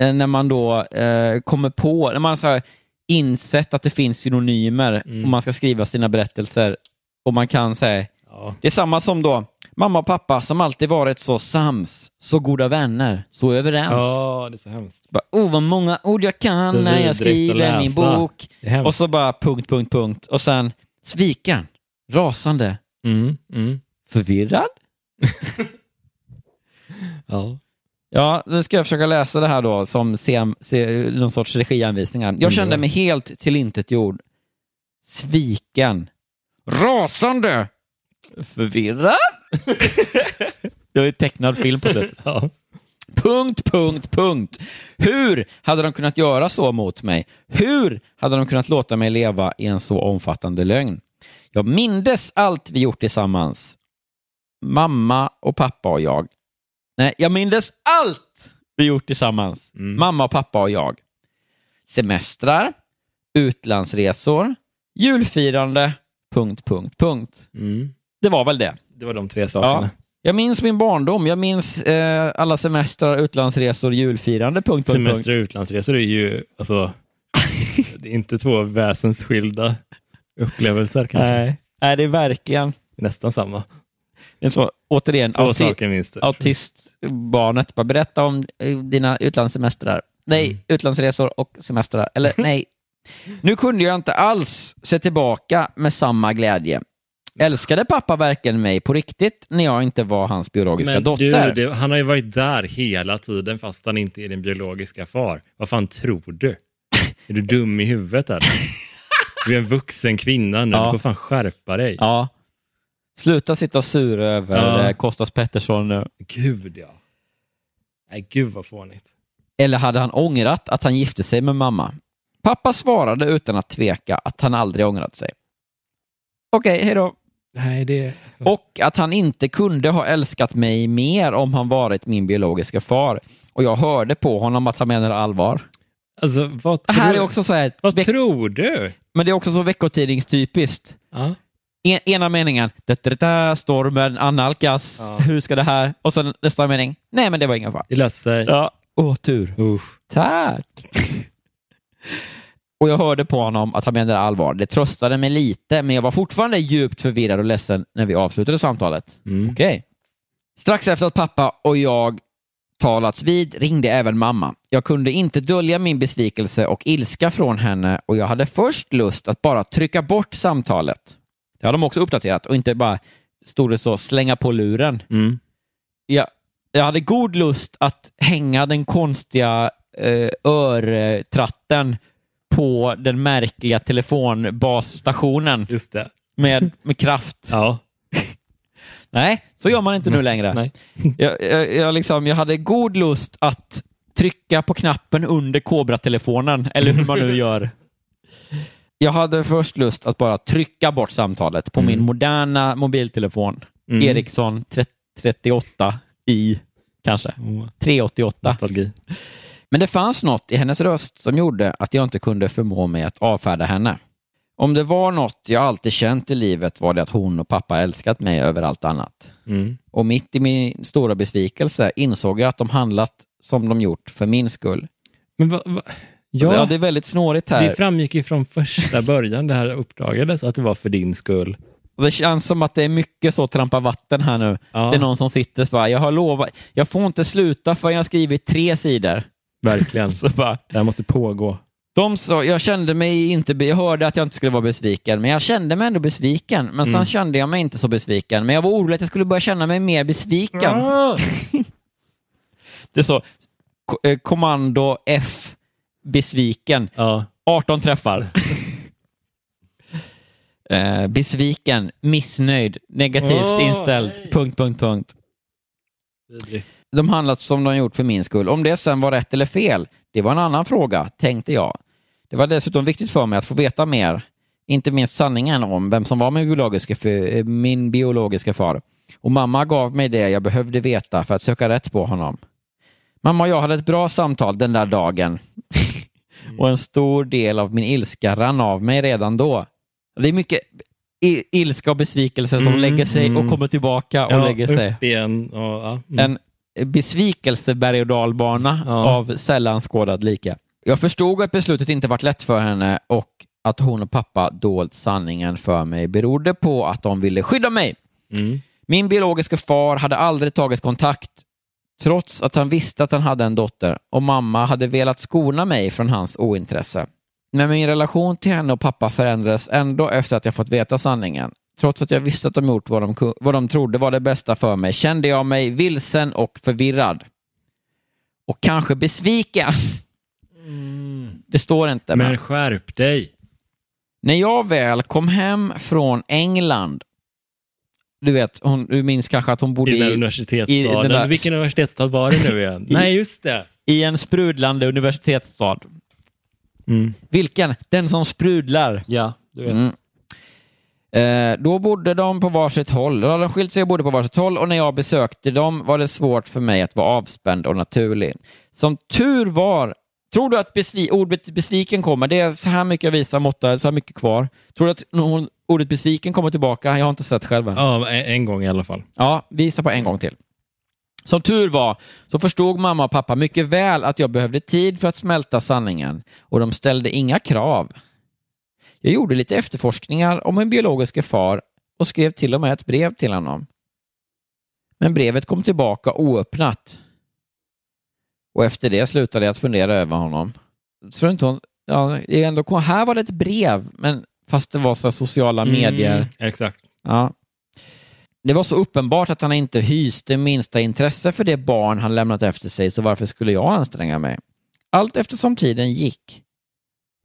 eh, när man då eh, kommer på, när man så här, insett att det finns synonymer Mm. och man ska skriva sina berättelser och man kan säga Ja. Det är samma som då mamma och pappa som alltid varit så sams, så goda vänner, så överens. Ja, det är så hemskt. Bara, oh, vad många ord jag kan när jag skriver min bok. Och så bara punkt, punkt, punkt. Och sen sviken, rasande, Mm. Mm. förvirrad. [LAUGHS] Ja. Ja, nu ska jag försöka läsa det här då som se, någon sorts regianvisningar. Jag kände mig helt tillintetgjord. Sviken. Rasande. Förvirrad. det var ju tecknad film på slutet. Ja. Punkt, punkt, punkt. Hur hade de kunnat göra så mot mig? Hur hade de kunnat låta mig leva i en så omfattande lögn? Jag mindes allt vi gjort tillsammans. Mamma och pappa och jag. Nej, jag mindes allt vi gjort tillsammans. Mamma och pappa och jag. Semestrar, utlandsresor, julfirande, punkt, punkt, punkt. Mm. Det var väl det. Det var de tre sakerna. Ja. Jag minns min barndom. Jag minns eh, alla semestrar, utlandsresor, julfirande, punkt, punkt, Semester och utlandsresor är ju, alltså, [LAUGHS] det är inte två väsensskilda upplevelser kanske. Nej. Nej, det är verkligen Nästan samma. Så, återigen, auti- autistbarnet. Bara berätta om eh, dina utlandssemestrar. Nej, Mm. utlandsresor och semestrar. Eller nej. Nu kunde jag inte alls se tillbaka med samma glädje. Älskade pappa verkligen mig på riktigt när jag inte var hans biologiska Men dotter? du, han har ju varit där hela tiden fast han inte är din biologiska far. Vad fan tror du? Är du dum i huvudet eller? [LAUGHS] Du är en vuxen kvinna nu, Ja. du får fan skärpa dig. Ja. Sluta sitta och sura över Ja. eh, Kostas Pettersson nu. Gud ja. Nej, gud vad fånigt. Eller hade han ångrat att han gifte sig med mamma? Pappa svarade utan att tveka att han aldrig ångrat sig. Okej, hej då. Nej, det... Och att han inte kunde ha älskat mig mer om han varit min biologiska far. Och jag hörde på honom att han menade allvar. Alltså, vad Det här tror- är också så här, Vad tror du? men det är också så veckotidningstypiskt. Ja. En, ena meningen, da, da, da, stormen annalkas, Ja. hur ska det här? Och sen nästa mening, nej men det var ingen fara. Det löser sig. Ja, åh tur. Usch. Tack. och jag hörde på honom att han menade allvar. Det tröstade mig lite, men jag var fortfarande djupt förvirrad och ledsen när vi avslutade samtalet. Mm. Okej. Strax efter att pappa och jag talats vid ringde även mamma. Jag kunde inte dölja min besvikelse och ilska från henne och jag hade först lust att bara trycka bort samtalet. Det har de också uppdaterat och inte bara stod det så slänga på luren. Mm. Jag, jag hade god lust att hänga den konstiga eh, örtratten på den märkliga telefonbasstationen Just det. med, med kraft. [LAUGHS] Ja. [LAUGHS] Nej, så gör man inte nu längre. Nej. [LAUGHS] Jag, jag, jag, liksom, jag hade god lust att trycka på knappen under Cobra-telefonen, eller hur man nu gör. Jag hade först lust att bara trycka bort samtalet på min moderna mobiltelefon. Mm. Ericsson 38 i kanske. 388. Nostalgi. Men det fanns något i hennes röst som gjorde att jag inte kunde förmå mig att avfärda henne. Om det var något jag alltid känt i livet var det att hon och pappa älskat mig över allt annat. Mm. Och mitt i min stora besvikelse insåg jag att de handlat som de gjort för min skull. Men va, va? Ja, Ja, det är väldigt snårigt här. det framgick ju från första början det här uppdagades att det var för din skull. Det känns som att det är mycket så trampa vatten här nu. Ja. Det är någon som sitter och bara, jag har lovat, jag får inte sluta förrän jag har skrivit tre sidor. Verkligen. [LAUGHS] Så bara, Det här måste pågå. de sa, jag kände mig inte, jag hörde att jag inte skulle vara besviken, men jag kände mig ändå besviken. Men sen kände jag mig inte så besviken, men jag var orolig att jag skulle börja känna mig mer besviken. [LAUGHS] Det är så, eh, kommando F, besviken. Ja. 18 träffar. [LAUGHS] eh, besviken, missnöjd, negativt Åh, inställd, nej. punkt, punkt, punkt. De handlat som de gjort för min skull. Om det sen var rätt eller fel, det var en annan fråga, tänkte jag. Det var dessutom viktigt för mig att få veta mer, inte minst sanningen om vem som var min biologiska, f- eh, min biologiska far. Och mamma gav mig det jag behövde veta för att söka rätt på honom. Mamma och jag hade ett bra samtal den där dagen. [LAUGHS] och en stor del av min ilska rann av mig redan då. Det är mycket ilska och besvikelse som Mm, lägger sig och mm. kommer tillbaka och Ja, lägger sig igen. Och, ja. mm. en besvikelse berg och dalbana Ja. av sällan skådad like. Jag förstod att beslutet inte varit lätt för henne och att hon och pappa dolt sanningen för mig berodde på att de ville skydda mig. Mm. Min biologiska far hade aldrig tagit kontakt trots att han visste att han hade en dotter och mamma hade velat skona mig från hans ointresse. Men min relation till henne och pappa förändrades ändå efter att jag fått veta sanningen. Trots att jag visste att de gjort vad de, vad de trodde var det bästa för mig kände jag mig vilsen och förvirrad. Och kanske besviken. Det står inte. Men Men skärp dig. när jag väl kom hem från England, du vet, hon, du minns kanske att hon bodde I den i, universitetsstaden. i den där- Vilken universitetsstad var det nu igen? [LAUGHS] Nej, just det. i en sprudlande universitetsstad. Mm. Vilken? Den som sprudlar. Ja, du vet. Mm. Eh, då bodde de på varsitt håll. Då hade de skilt sig och bodde på varsitt håll och när jag besökte dem var det svårt för mig att vara avspänd och naturlig. Som tur var, tror du att besvi- ordet besviken kommer? Det är så här mycket jag visar Motta, så här mycket kvar. Tror du att någon, ordet besviken kommer tillbaka? Jag har inte sett själv än. Ja, en, en gång i alla fall. Ja, visa på en gång till. Som tur var så förstod mamma och pappa mycket väl att jag behövde tid för att smälta sanningen och de ställde inga krav. Jag gjorde lite efterforskningar om min biologiska far och skrev till och med ett brev till honom. Men brevet kom tillbaka oöppnat. Och efter det slutade jag att fundera över honom. Tror inte hon, ja, ändå, här var det ett brev, men fast det var så sociala medier. Mm, exakt. Ja. Det var så uppenbart att han inte hyste minsta intresse för det barn han lämnat efter sig, så varför skulle jag anstränga mig? Allt eftersom tiden gick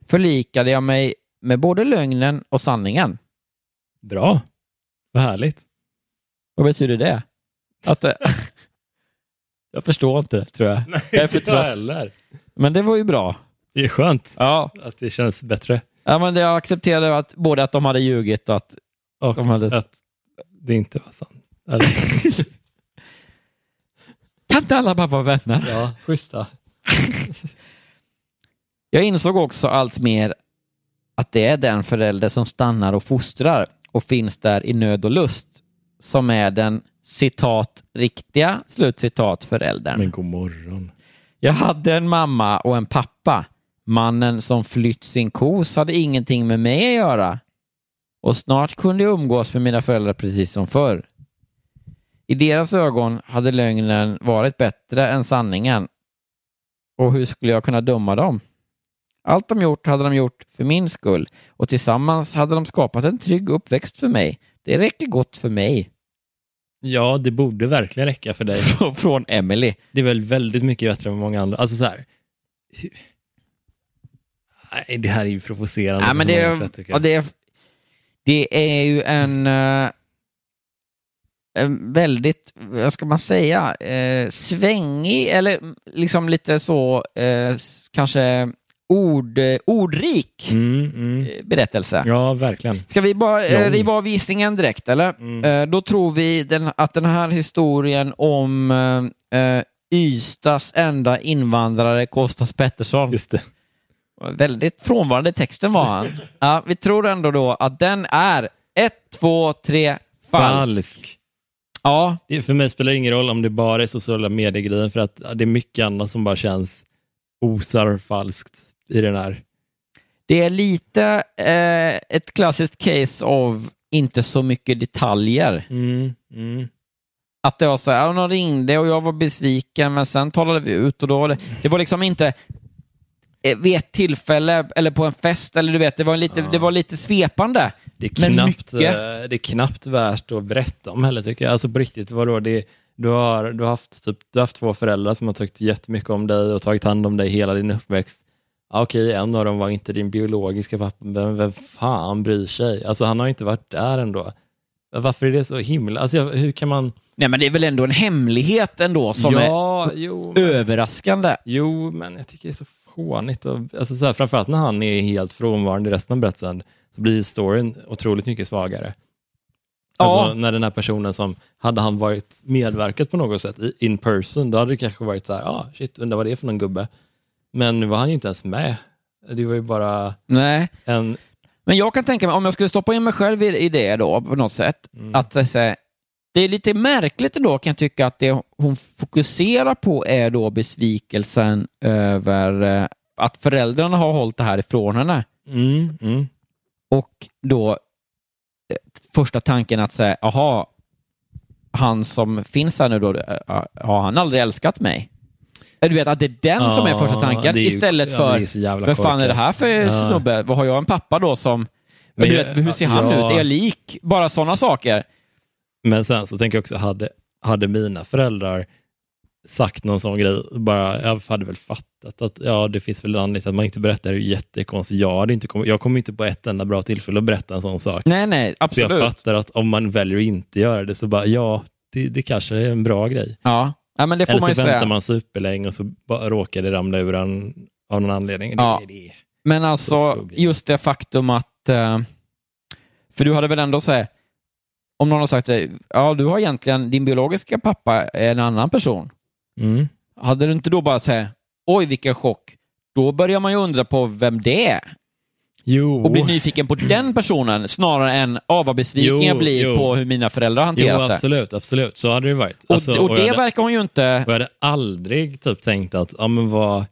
förlikade jag mig med både lögnen och sanningen. Bra. Vad härligt. Vad betyder det? Att [LAUGHS] jag förstår inte, tror jag. jag är för trött. Men det var ju bra. Det är skönt Ja, att det känns bättre. Ja men jag accepterade att, både att de hade ljugit och att Och de hade... att det inte var sant. [LAUGHS] Kan inte alla bara vara vänner? ja, schyssta. [LAUGHS] Jag insåg också allt mer att det är den förälder som stannar och fostrar och finns där i nöd och lust som är den citat riktiga slutcitat föräldern. Men god morgon. Jag hade en mamma och en pappa. Mannen som flytt sin kos hade ingenting med mig att göra. Och snart kunde jag umgås med mina föräldrar precis som förr. I deras ögon hade lögnen varit bättre än sanningen. Och hur skulle jag kunna döma dem? Allt de gjort hade de gjort för min skull och tillsammans hade de skapat en trygg uppväxt för mig. Det räcker gott för mig. Ja, det borde verkligen räcka för dig. [LAUGHS] Från Emily. Det är väl väldigt mycket bättre än många andra. Alltså så här. Nej, det här är ju provocerande på men det, är, sätt, ja, det, är, det är ju en... eh, eh, väldigt, vad ska man säga, eh, svängig eller liksom lite så, eh, kanske ord, ordrik Mm, mm. eh, berättelse. Ja, verkligen. Ska vi bara eh, riva av visningen direkt, eller? Mm. Eh, då tror vi den, att den här historien om eh, eh, Ystads enda invandrare, Kostas Pettersson, Just det. Väldigt frånvarande i texten var han. [LAUGHS] ja, vi tror ändå då att den är ett, två, tre, falsk. Falsk. Ja, Det, för mig spelar det ingen roll om det bara är sociala medier-grejen, för att det är mycket annat som bara känns osar falskt i den här. det är lite eh, ett klassiskt case av inte så mycket detaljer. Mm, mm. Att det var så här, de ringde och jag var besviken, men sen talade vi ut och då var det, det var liksom inte vid ett tillfälle eller på en fest, eller du vet, det var lite, det var lite svepande. Det är, knappt, eh, det är knappt värt att berätta om heller tycker jag. Alltså på riktigt, vadå? Det, du, har, du, har haft, typ, du har haft två föräldrar som har tyckt jättemycket om dig och tagit hand om dig hela din uppväxt. Ja, Okej, en av dem var inte din biologiska pappa, men vem fan bryr sig? Alltså han har inte varit där ändå. Varför är det så himla... Alltså hur kan man... Nej, men det är väl ändå en hemlighet ändå som ja, jo, är men, överraskande. jo, men jag tycker det är så fånigt. Och, alltså så här, framförallt när han är helt frånvarande i resten av berättelsen så blir storyn otroligt mycket svagare. Alltså Ja. när den här personen som, hade han varit medverkat på något sätt in person, då hade det kanske varit så här, ah, shit, undrar vad det är för någon gubbe. Men nu var han ju inte ens med. Det var ju bara Nej, en, men jag kan tänka mig, om jag skulle stoppa in mig själv i, i det då på något sätt, Mm. att så här, det är lite märkligt ändå kan jag tycka att det hon fokuserar på är då besvikelsen över eh, att föräldrarna har hållit det här ifrån henne. mm, mm, Och då eh, första tanken att säga, jaha, han som finns här nu då, eh, har han aldrig älskat mig? Du vet att det är den som är Ja, första tanken ju- istället ja, för, jävla vad fan är det här för Ja. snubbe? Vad har jag en pappa då som, Men du jag- vet, hur ser han ja. ut? Är jag lik? Bara sådana saker. Men sen så tänker jag också, hade, hade mina föräldrar sagt någon sån grej, bara, jag hade väl fattat att ja, det finns väl en anledning till att man inte berättar ju jättekonstigt. Jag, hade inte kommit, jag kommer inte på ett enda bra tillfälle att berätta en sån sak. Nej, nej, Så absolut. jag fattar att om man väljer att inte göra det, så bara ja, det, det kanske är en bra grej. Ja. ja, men det får Eller man ju så väntar säga. man superlänge och så bara råkar det ramla ur en av någon anledning. Ja. Det, det. Men Så alltså, just det faktum att... eh, För du hade väl ändå sagt, om någon har sagt det, ja du har egentligen, din biologiska pappa är en annan person. Mm. Hade du inte då bara sagt, oj vilken chock, då börjar man ju undra på vem det är Jo. och bli nyfiken på den personen snarare än, ah, vad besviken Jo, jag blir jo. på hur mina föräldrar har jo, hanterat det. absolut, absolut. Så hade det varit. Och, Alltså, och jag det hade- verkar hon ju inte... Och jag hade aldrig typ tänkt att, ja men vad,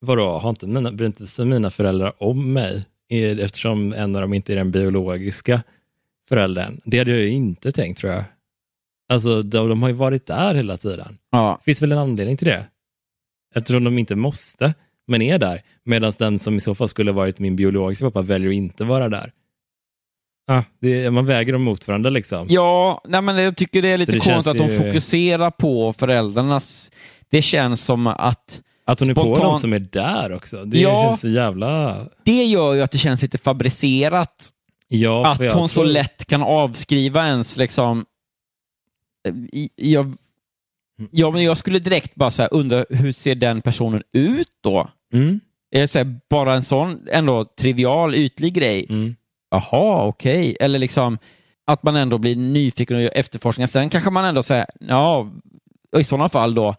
vadå, har inte mina, bryr inte sig mina föräldrar om mig? Eh, Eftersom en av dem inte är den biologiska föräldern. Det hade jag ju inte tänkt tror jag. Alltså de, de har ju varit där hela tiden. Ja. Det finns väl en anledning till det? Eftersom de inte måste, men är där. Medan den som i så fall skulle ha varit min biologiska pappa väljer att inte vara där. Ah, det, man väger dem mot varandra liksom. Ja, nej, men jag tycker det är lite det konstigt känns att de ju- fokuserar på föräldrarnas... Det känns som att Att hon är på dem som är där också. Det Ja. är så jävla... det gör ju att det känns lite fabricerat. Ja, att hon så tror- lätt kan avskriva ens liksom... I- Jag, ja, men jag skulle direkt bara så undra, hur ser den personen ut då? Mm. Så här, bara en sån ändå trivial, ytlig grej? Mm. Jaha, okej. Eller liksom att man ändå blir nyfiken och gör efterforskningar. Sen kanske man ändå säger, ja, i sådana fall då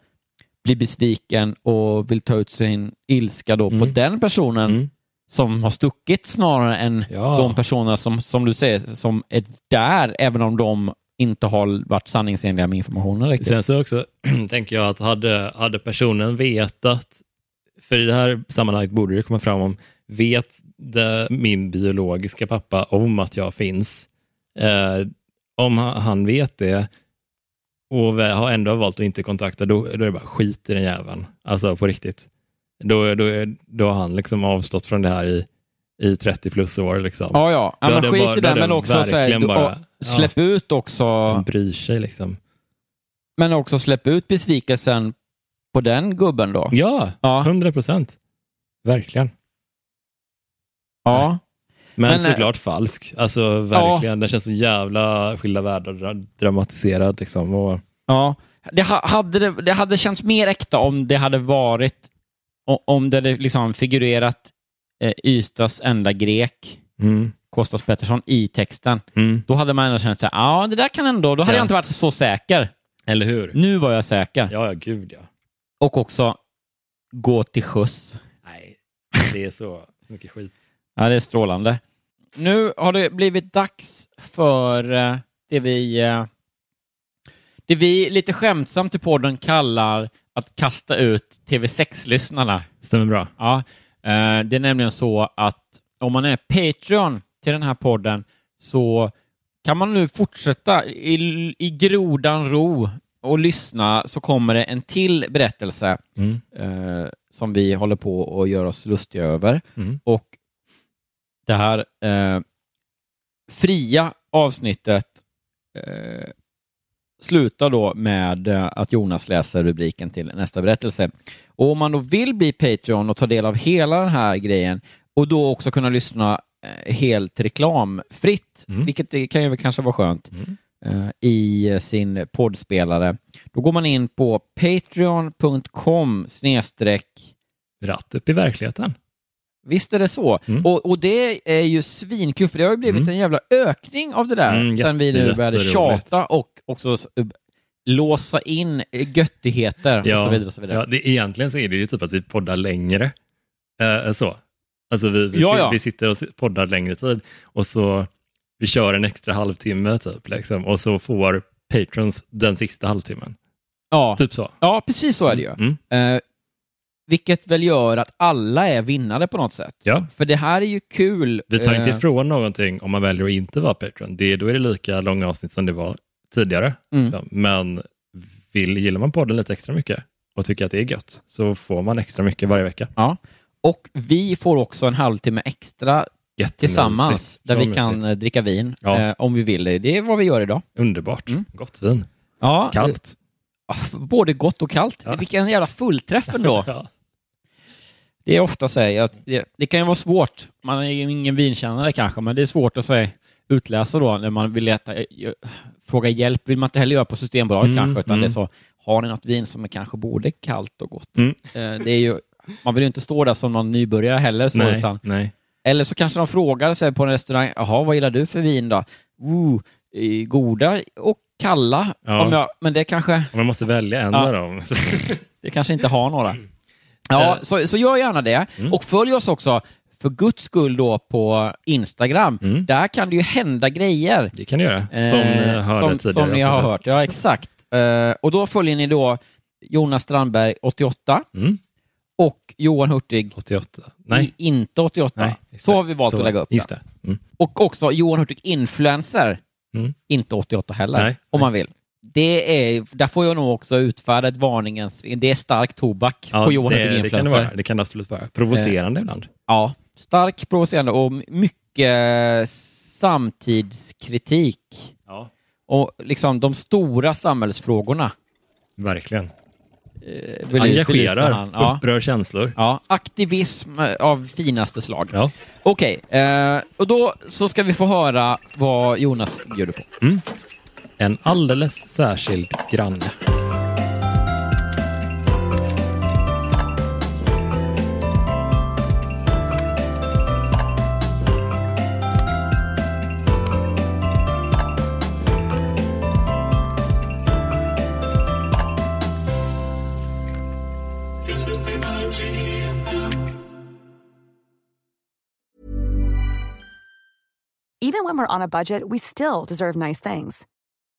blir besviken och vill ta ut sin ilska då på Mm. den personen Mm. Som har stuckit snarare än Ja. de personerna som, som du säger, som är där, även om de inte har varit sanningsenliga med informationen riktigt. Sen så också [CLEARS THROAT] tänker jag att hade, hade personen vetat, för i det här sammanhanget borde det komma fram om, vet det, min biologiska pappa om att jag finns? Eh, om ha- han vet det och har ändå valt att inte kontakta, då, då är det bara skit i den jäveln. Alltså på riktigt. Då, då, då har han liksom avstått från det här i, i 30 plus år. Liksom. Ja, ja. ja men skit bara- i det, men också så här, bara- släpp ut också, Han bryr sig liksom. men också släpp ut besvikelsen på den gubben då. Ja, Ja. 100 procent. Verkligen. Ja. Men, Men, eh, såklart falsk. Alltså verkligen. Den känns så jävla skilda världar, dra- dramatiserad. Liksom. Och, Ja, det, ha- hade, det, det hade känts mer äkta om det hade varit, om det hade liksom figurerat eh, Ystads enda grek, mm, Kostas Pettersson, i texten. mm. Då hade man ändå känt sig, ja det där kan ändå, då hade Ja. jag inte varit så säker. Eller hur? Nu var jag säker. Ja, ja, gud ja. Och också gå till skjuts. Nej, det är så mycket skit. Ja, det är strålande. Nu har det blivit dags för eh, det vi, eh, det vi lite skämtsamt i podden kallar att kasta ut TV6-lyssnarna. Stämmer bra. Ja, eh, det är nämligen så att om man är Patreon till den här podden så kan man nu fortsätta i, i grodan ro och lyssna så kommer det en till berättelse Mm. eh, som vi håller på att göra oss lustiga över. Mm. Och det här eh, fria avsnittet eh, slutar då med eh, att Jonas läser rubriken till nästa berättelse. Och om man då vill bli Patreon och ta del av hela den här grejen och då också kunna lyssna eh, helt reklamfritt, Mm. vilket kan ju kanske vara skönt, Mm. eh, i sin poddspelare. Då går man in på patreon.com snedstreck Ratt upp i verkligheten. Visst är det så? Mm. Och, och det är ju svinkul, för det har ju blivit Mm. en jävla ökning av det där Mm, sen vi nu började tjata och också uh, låsa in göttigheter och så vidare. Och så vidare. Ja, det, egentligen så är det ju typ att vi poddar längre. Eh, så. Alltså vi, vi, Ja, ja. vi sitter och poddar längre tid och så vi kör en extra halvtimme typ, liksom, och så får patrons den sista halvtimmen. Ja. Typ så. ja, precis så är det ju. Mm. Eh, vilket väl gör att alla är vinnare på något sätt. Ja. För det här är ju kul. Vi tar inte eh, ifrån någonting om man väljer att inte vara Patreon. Det, då är det lika långa avsnitt som det var tidigare. Mm. Liksom. Men vill, gillar man podden lite extra mycket och tycker att det är gött så får man extra mycket varje vecka. Ja. Och vi får också en halvtimme extra tillsammans där vi kan mysigt. eh, dricka vin Ja. eh, om vi vill det. Är vad vi gör idag. Underbart. Mm. Gott vin. Ja, Kallt. eh, både gott och kallt. Ja. Vilken jävla fullträff ändå. [LAUGHS] Ja. Det är ofta så att det, det kan ju vara svårt. Man är ju ingen vinkännare kanske, men det är svårt att säga, utläsa då när man vill leta, eh, fråga hjälp vill man inte heller göra på Systembolaget Mm, kanske, utan mm. det är så, har ni något vin som är kanske både kallt och gott? Mm. Eh, Det är ju, man vill ju inte stå där som någon nybörjare heller, så, Nej, utan, nej. eller så kanske de frågar sig på en restaurang, jaha, vad gillar du för vin då? Ooh, goda och kalla, Ja. jag, men det kanske, Man måste välja en Ja. av dem. [LAUGHS] det kanske inte har några. Ja, Eh. så, så gör gärna det. Mm. Och följ oss också, för guds skull då, på Instagram. Mm. Där kan det ju hända grejer. Det kan du göra, som Eh, som, tidigare. som ni har hört. Ja, exakt. Eh, och då följer ni då Jonas Strandberg, 88, Mm. och Johan Hurtig, 88. Nej. inte 88. Nej, så det. har vi valt Så att lägga upp Just det. det. Mm. Och också Johan Hurtig Influencer, Mm. inte 88 heller, Nej. om man vill. Det är, där får jag nog också utfärda ett varningens... Det är stark tobak Ja, på Johan det, det kan det vara. Det kan det absolut vara. Provocerande ibland. Ja, stark, provocerande och mycket samtidskritik. Ja. Och liksom de stora samhällsfrågorna. Verkligen. eh, bely- Engagerar, han. Ja. upprör känslor. ja, aktivism eh, av finaste slag. Ja. Okej, eh, och då så ska vi få höra vad Jonas bjuder på. En alldeles särskild granne. Even when we're on a budget, we still deserve nice things.